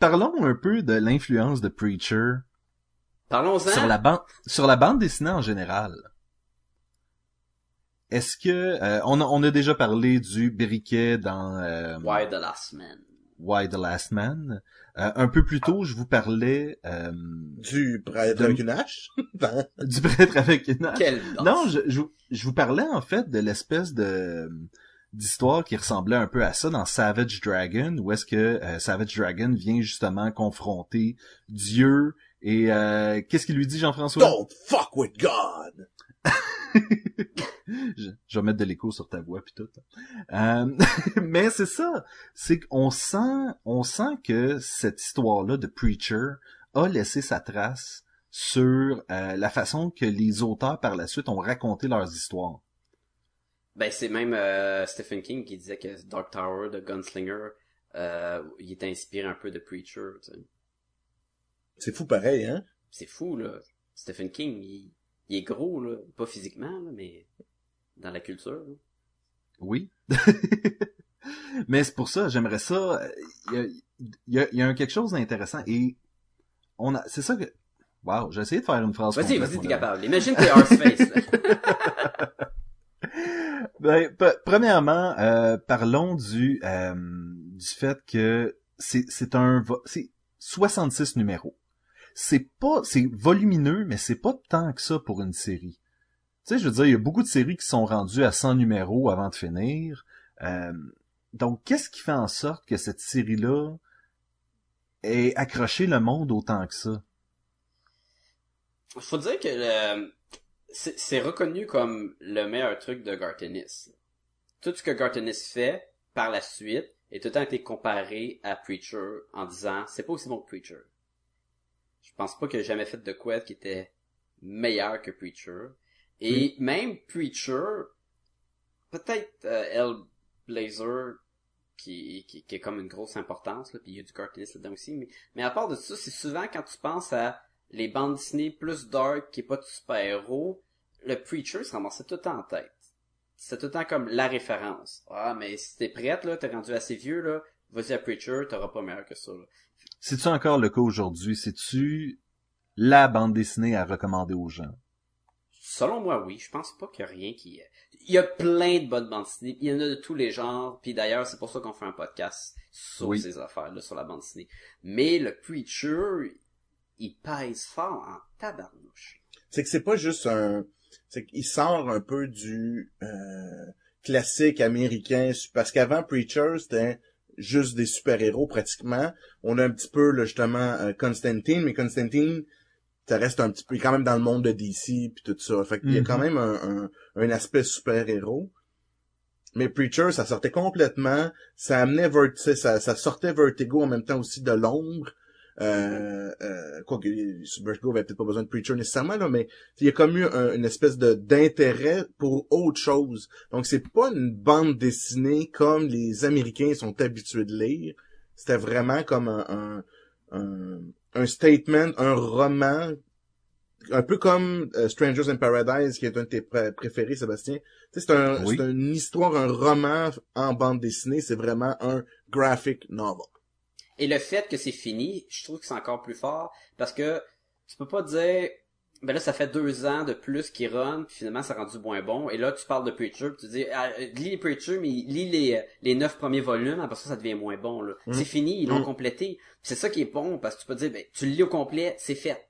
Parlons un peu de l'influence de Preacher Parlons-en. sur la bande, sur la bande dessinée en général. Est-ce que euh, on, a, on a déjà parlé du briquet dans euh, Why the Last Man? Why the Last Man? Euh, un peu plus tôt, je vous parlais euh, du prêtre De- avec une hache? Ben, (laughs) du prêtre avec une hache. Quelle danse. Non, je, je, je vous parlais en fait de l'espèce de d'histoire qui ressemblait un peu à ça dans Savage Dragon, où est-ce que euh, Savage Dragon vient justement confronter Dieu et euh, qu'est-ce qu'il lui dit Jean-François? Don't fuck with God! (laughs) je, je vais mettre de l'écho sur ta voix puis tout. Euh, (laughs) mais c'est ça, c'est qu'on sent, on sent que cette histoire-là de Preacher a laissé sa trace sur euh, la façon que les auteurs par la suite ont raconté leurs histoires. Ben, c'est même euh, Stephen King qui disait que Dark Tower de Gunslinger, euh, il était inspiré un peu de Preacher. tu sais. C'est fou pareil, hein? C'est fou, là. Stephen King, il, il est gros, là. Pas physiquement, là, mais dans la culture. là. Oui. (laughs) Mais c'est pour ça, j'aimerais ça. Il y a, il y a- il y a un quelque chose d'intéressant et on a, c'est ça que. Wow, j'ai essayé de faire une phrase. Vas-y, vas-y, t'es capable. Imagine que t'es là. (laughs) (laughs) Ben, premièrement, euh, parlons du euh, du fait que c'est un c'est 66 numéros. C'est pas c'est volumineux, mais c'est pas tant que ça pour une série. Tu sais, je veux dire, il y a beaucoup de séries qui sont rendues à 100 numéros avant de finir. Euh, donc, qu'est-ce qui fait en sorte que cette série-là ait accroché le monde autant que ça? Faut dire que le- c'est reconnu comme le meilleur truc de Gartenis. Tout ce que Gartenis fait par la suite est tout le temps été comparé à Preacher en disant c'est pas aussi bon que Preacher. Je pense pas qu'il ait jamais fait de quoi qui était meilleur que Preacher. Et même Preacher, peut-être euh, Hellblazer qui, qui, qui est comme une grosse importance, là, puis il y a du Gartenis là-dedans aussi, mais, mais à part de ça, c'est souvent quand tu penses à les bandes dessinées plus dark qui est pas de super-héros, le Preacher se ramassait tout le temps en tête. C'est tout le temps comme la référence. Ah, mais si t'es prête, là, t'es rendu assez vieux, là, vas-y à Preacher, t'auras pas meilleur que ça, là. C'est-tu encore le cas aujourd'hui? C'est-tu la bande dessinée à recommander aux gens? Selon moi, oui. Je pense pas qu'il y a rien qui... Il y a plein de bonnes bandes dessinées. Il y en a de tous les genres. Puis d'ailleurs, c'est pour ça qu'on fait un podcast sur Oui. ces affaires-là, sur la bande dessinée. Mais le Preacher, il pèse fort en tabarnouche. C'est que c'est pas juste un... C'est qu'il sort un peu du euh, classique américain. Parce qu'avant, Preacher, c'était juste des super-héros pratiquement. On a un petit peu, là, justement, euh, Constantine, mais Constantine, ça reste un petit peu... Il est quand même dans le monde de DC puis tout ça. Fait qu'il y a Mhm. quand même un, un, un aspect super-héros. Mais Preacher, ça sortait complètement. Ça amenait Vert- tu sais, ça, ça sortait Vertigo en même temps aussi de l'ombre. Euh, euh, quoi que Vertigo avait peut-être pas besoin de Preacher nécessairement, là, mais il y a comme eu un- une espèce de d'intérêt pour autre chose. Donc c'est pas une bande dessinée comme les Américains sont habitués de lire. C'était vraiment comme un, un, un, un statement, un roman, un peu comme euh, Strangers in Paradise, qui est un de tes pré- préférés, Sébastien. Tu sais, c'est un, Oui. c'est une histoire, un roman en bande dessinée. C'est vraiment un graphic novel. Et le fait que c'est fini, je trouve que c'est encore plus fort parce que tu peux pas dire ben là ça fait deux ans de plus qu'il run puis finalement ça a rendu moins bon et là tu parles de Preacher puis tu dis ah, lis les Preacher mais lis les les neuf premiers volumes après ça ça devient moins bon là Mm. c'est fini ils l'ont Mm. complété c'est ça qui est bon parce que tu peux dire ben tu le lis au complet c'est fait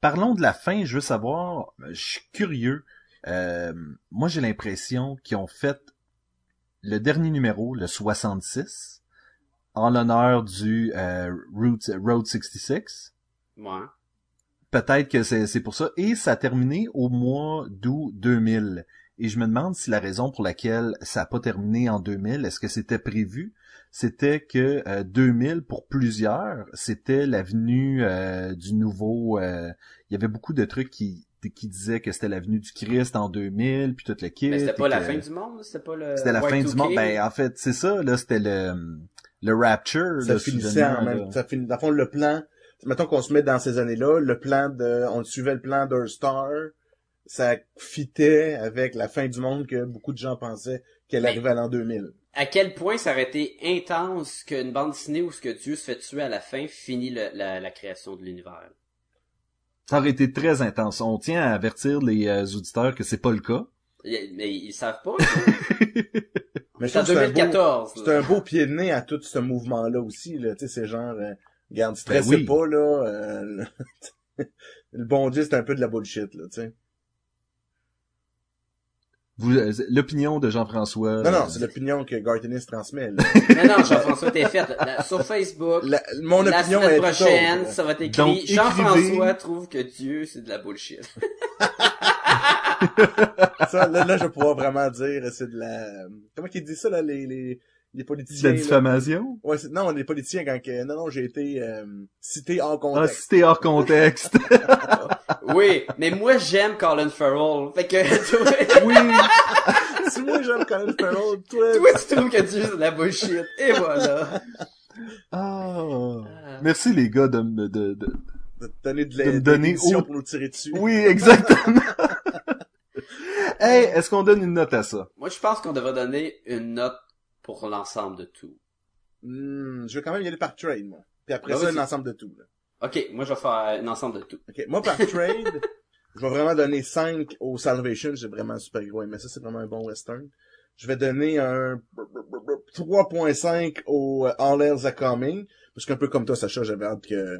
Parlons de la fin, je veux savoir, je suis curieux. Euh, moi, j'ai l'impression qu'ils ont fait le dernier numéro, le 66, en l'honneur du euh, Route, Road 66. moi Peut-être que c'est pour ça. Et ça a terminé au mois d'août 2000. Et je me demande si la raison pour laquelle ça n'a pas terminé en 2000, est-ce que c'était prévu? C'était que euh, 2000, pour plusieurs, c'était l'avenue euh, du nouveau... euh, il y avait beaucoup de trucs qui, qui disaient que c'était l'avenue du Christ en 2000, puis toute le kit. Mais c'était pas la que- fin du monde, c'était pas le. C'était la fin du Y2K? monde. Ben, en fait, c'est ça, là, c'était le, le Rapture. ça là, finissait en même là. ça finit dans le fond le plan mettons qu'on se met dans ces années-là le plan de on suivait le plan d'Earthstar ça fitait avec la fin du monde que beaucoup de gens pensaient qu'elle Mais- arrivait à l'an 2000 À quel point ça aurait été intense qu'une bande dessinée où ce que Dieu se fait tuer à la fin finit le- la, la création de l'univers? Ça aurait été très intense. On tient à avertir les euh, auditeurs que c'est pas le cas. Mais ils savent pas. (laughs) mais je C'est en trouve que c'est un beau- 2014. c'est un beau pied de nez à tout ce mouvement-là aussi là tu sais c'est genre euh, regarde stressez Ben oui. pas là euh, (laughs) le- bon Dieu c'est un peu de la bullshit là tu sais Vous, euh, L'opinion de Jean-François. non non euh, c'est l'opinion que Gartenis transmet là. (laughs) Non, non, Jean-François, t'es fait. La- Sur Facebook, La- mon la opinion semaine est prochaine, ça va être écrit. Jean-François trouve que Dieu, c'est de la bullshit. (laughs) Ça, là, là, je vais pouvoir vraiment dire, c'est de la... Comment qu'ils disent ça, là, les, les, les de politiciens? la là? diffamation? Ouais, c'est- non, les politiciens, quand que... Non, non, j'ai été euh, cité hors Ah, contexte. si t'es hors contexte. (laughs) Oui, mais moi, j'aime Colin Farrell. Fait que, (laughs) oui. si moi, j'aime Colin Farrell, toi... toi, tu trouves que c'est de la bullshit. Et voilà. Ah. Euh, Merci les gars de me de, de- de te donner de De me la donner d'émission au- pour nous tirer dessus. Oui, exactement. (laughs) hey, est-ce qu'on donne une note à ça? Moi, je pense qu'on devrait donner une note pour l'ensemble de tout. Hmm, je vais quand même y aller par trade, moi. Puis après Ah ça, un ensemble de tout. Là. Ok, moi, je vais faire un ensemble de tout. Ok, moi, par trade, (laughs) je vais vraiment donner 5 au Salvation. J'ai vraiment un super gros mais ça, c'est vraiment un bon western. Je vais donner un 3.5 au euh, All Else Are Coming. Parce qu'un peu comme toi, Sacha, j'avais hâte que,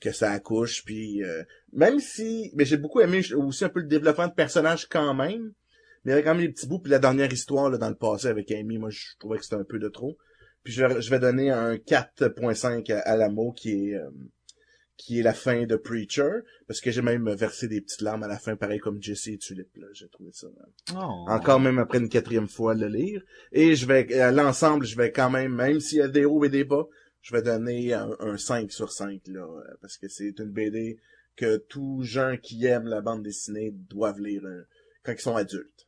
que ça accouche. Puis euh, même si... Mais j'ai beaucoup aimé aussi un peu le développement de personnages quand même. Mais il y avait quand même des petits bouts. Puis la dernière histoire là, dans le passé avec Amy, moi, je trouvais que c'était un peu de trop. Puis je vais, je vais donner un 4.5 à, à l'amour qui est... euh, qui est la fin de Preacher, parce que j'ai même versé des petites larmes à la fin, pareil comme Jesse et Tulip, là. J'ai trouvé ça. euh, Oh. Encore même après une quatrième fois le lire. Et je vais, à l'ensemble, je vais quand même, même s'il y a des hauts et des bas, je vais donner un, un 5 sur 5, là, euh, parce que c'est une BD que tous gens qui aiment la bande dessinée doivent lire euh, quand ils sont adultes.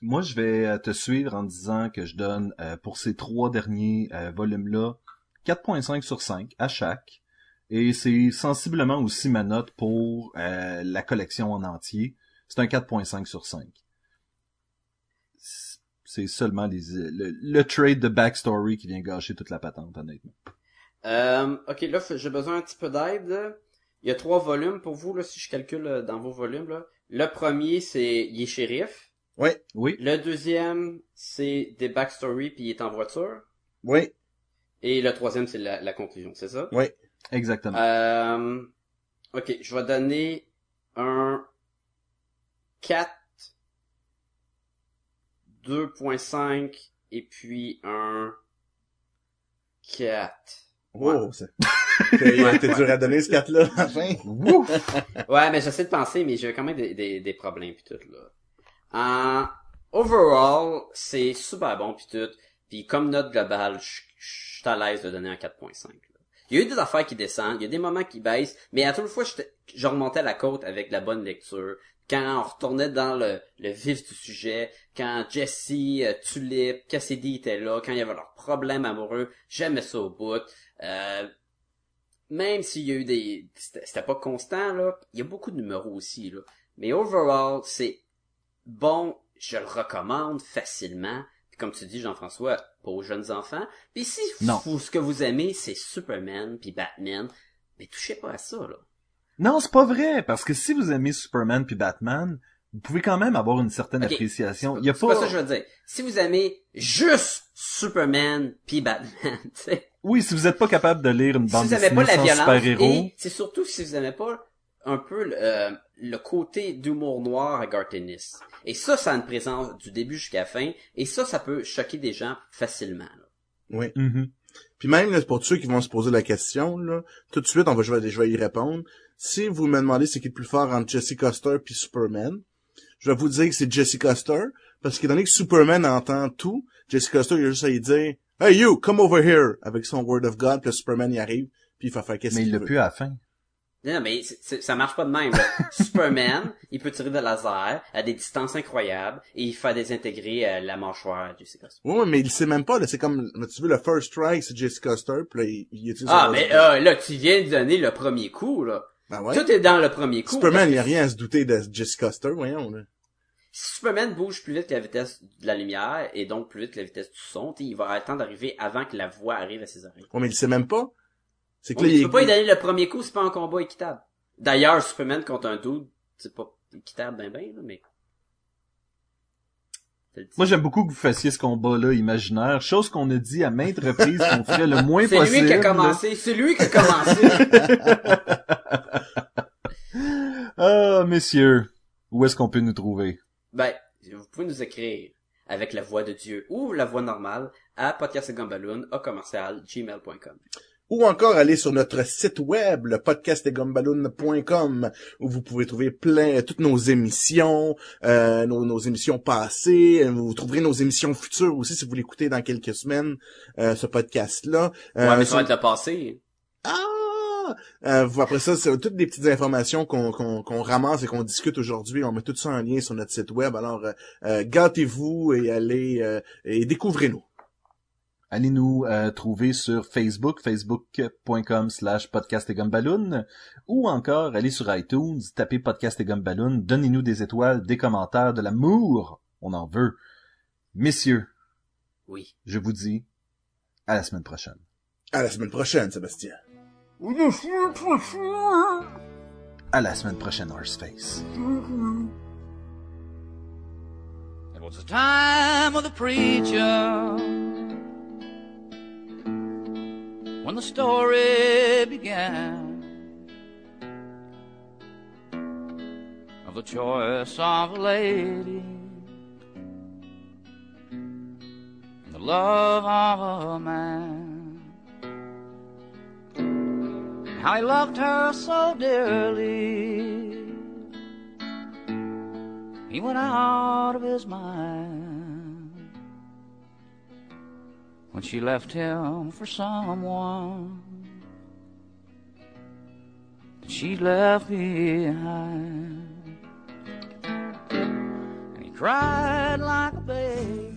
Moi, je vais euh, te suivre en disant que je donne pour ces trois derniers volumes-là 4.5 sur 5 à chaque. Et c'est sensiblement aussi ma note pour la collection en entier. C'est un 4.5 sur 5. C'est seulement les, le, le trade de backstory qui vient gâcher toute la patente, honnêtement. Euh, ok, là, j'ai besoin un petit peu d'aide. Il y a trois volumes pour vous, là, si je calcule euh, dans vos volumes, là. Le premier, c'est Il est shérif. Oui, Le deuxième, c'est des backstories puis il est en voiture. Oui, Et le troisième, c'est la, la conclusion, c'est ça? oui. exactement. Euh, ok, je vais donner un 4, 2.5 et puis un 4. Oh, c'est... (laughs) T'es t'es dur à donner ce 4-là, à la fin. Ouais, mais j'essaie de penser, mais j'ai quand même des, des, des problèmes pis tout, là. En overall, c'est super bon pis tout. Puis comme note globale, je suis à l'aise de donner un 4.5. là. Il y a eu des affaires qui descendent, il y a des moments qui baissent, mais à toute fois, je remontais la côte avec la bonne lecture. Quand on retournait dans le, le vif du sujet, quand Jesse, euh, Tulip, Cassidy étaient là, quand il y avait leurs problèmes amoureux, j'aimais ça au bout. Euh, même s'il y a eu des... C'était pas constant, là. Il y a beaucoup de numéros aussi, là. Mais overall, c'est bon. Je le recommande facilement. Puis comme tu dis, Jean-François, pas aux jeunes enfants. Puis si Non. vous, ce que vous aimez, c'est Superman puis Batman, mais touchez pas à ça, là. Non, c'est pas vrai, parce que si vous aimez Superman puis Batman, vous pouvez quand même avoir une certaine appréciation. Il y a C'est pas... pas ça que je veux dire. Si vous aimez juste Superman puis Batman, (laughs) tu sais. Oui, si vous êtes pas capable de lire une si bande vous aimez dessinée pas la sans violence, super-héros, et c'est surtout si vous aimez pas un peu le, euh, le côté d'humour noir à Gartenis. Et ça, ça a une présence du début jusqu'à la fin, et ça, ça peut choquer des gens facilement. là. Oui. Mhm. Puis même là, pour ceux qui vont se poser la question, là, tout de suite, on va, je, vais, je vais y répondre. Si vous me demandez c'est qui le plus fort entre Jesse Custer puis Superman, je vais vous dire que c'est Jesse Custer, parce qu'étant donné que Superman entend tout, Jesse Custer, il a juste à lui dire, Hey you, come over here, avec son Word of God, puis Superman y arrive, puis il va faire qu'est-ce Mais il qu'il l'a plus à la fin. Non, mais c'est- c'est- ça marche pas de même. (laughs) Superman, il peut tirer de laser à des distances incroyables et il fait désintégrer euh, la mâchoire du Custer. Ouais, ouais, mais il sait même pas, c'est comme, tu veux, le first strike, c'est Jesse Custer, puis là, il, il utilise Ah, mais euh, là, tu viens de donner le premier coup, là. Ben ouais. Tout est dans le premier coup. Superman, il a rien à se douter de Jesse Custer, voyons, là. Si Superman bouge plus vite que la vitesse de la lumière et donc plus vite que la vitesse du son, il va temps d'arriver avant que la voix arrive à ses oreilles. Ouais, mais il sait même pas. C'est que là, il tu peux pas lui donner le premier coup, c'est pas un combat équitable. D'ailleurs, Superman contre un dude, c'est pas équitable ben ben, là, mais... Moi, j'aime beaucoup que vous fassiez ce combat-là imaginaire, chose qu'on a dit à maintes reprises qu'on ferait le moins C'est possible. lui qui a commencé, c'est lui qui a commencé. (laughs) Ah, messieurs, où est-ce qu'on peut nous trouver? ben, vous pouvez nous écrire avec la voix de Dieu ou la voix normale à podcastgumballoon à commercial gmail.com. ou encore aller sur notre site web, le où vous pouvez trouver plein toutes nos émissions, euh, nos, nos émissions passées, euh, vous trouverez nos émissions futures aussi si vous l'écoutez dans quelques semaines, euh, ce podcast-là. Euh, Ouais, mais ça va être le passé. Ah! Euh, vous- après ça, c'est toutes des petites informations qu'on ramasse et qu'on discute aujourd'hui. On met tout ça en lien sur notre site web. Alors, euh, euh, gâtez-vous et allez euh, et découvrez-nous. Allez nous euh, trouver sur Facebook, facebook.com slash podcast et gumballoon, ou encore allez sur iTunes, tapez podcast et gumballoon, donnez-nous des étoiles, des commentaires, de l'amour, on en veut. Messieurs, Oui. je vous dis à la semaine prochaine. À la semaine prochaine, Sébastien. À la semaine prochaine, Horseface. It was the time of the preacher when the story began of the choice of a lady and the love of a man. How he loved her so dearly. He went out of his mind when she left him for someone that she left behind. And he cried like a baby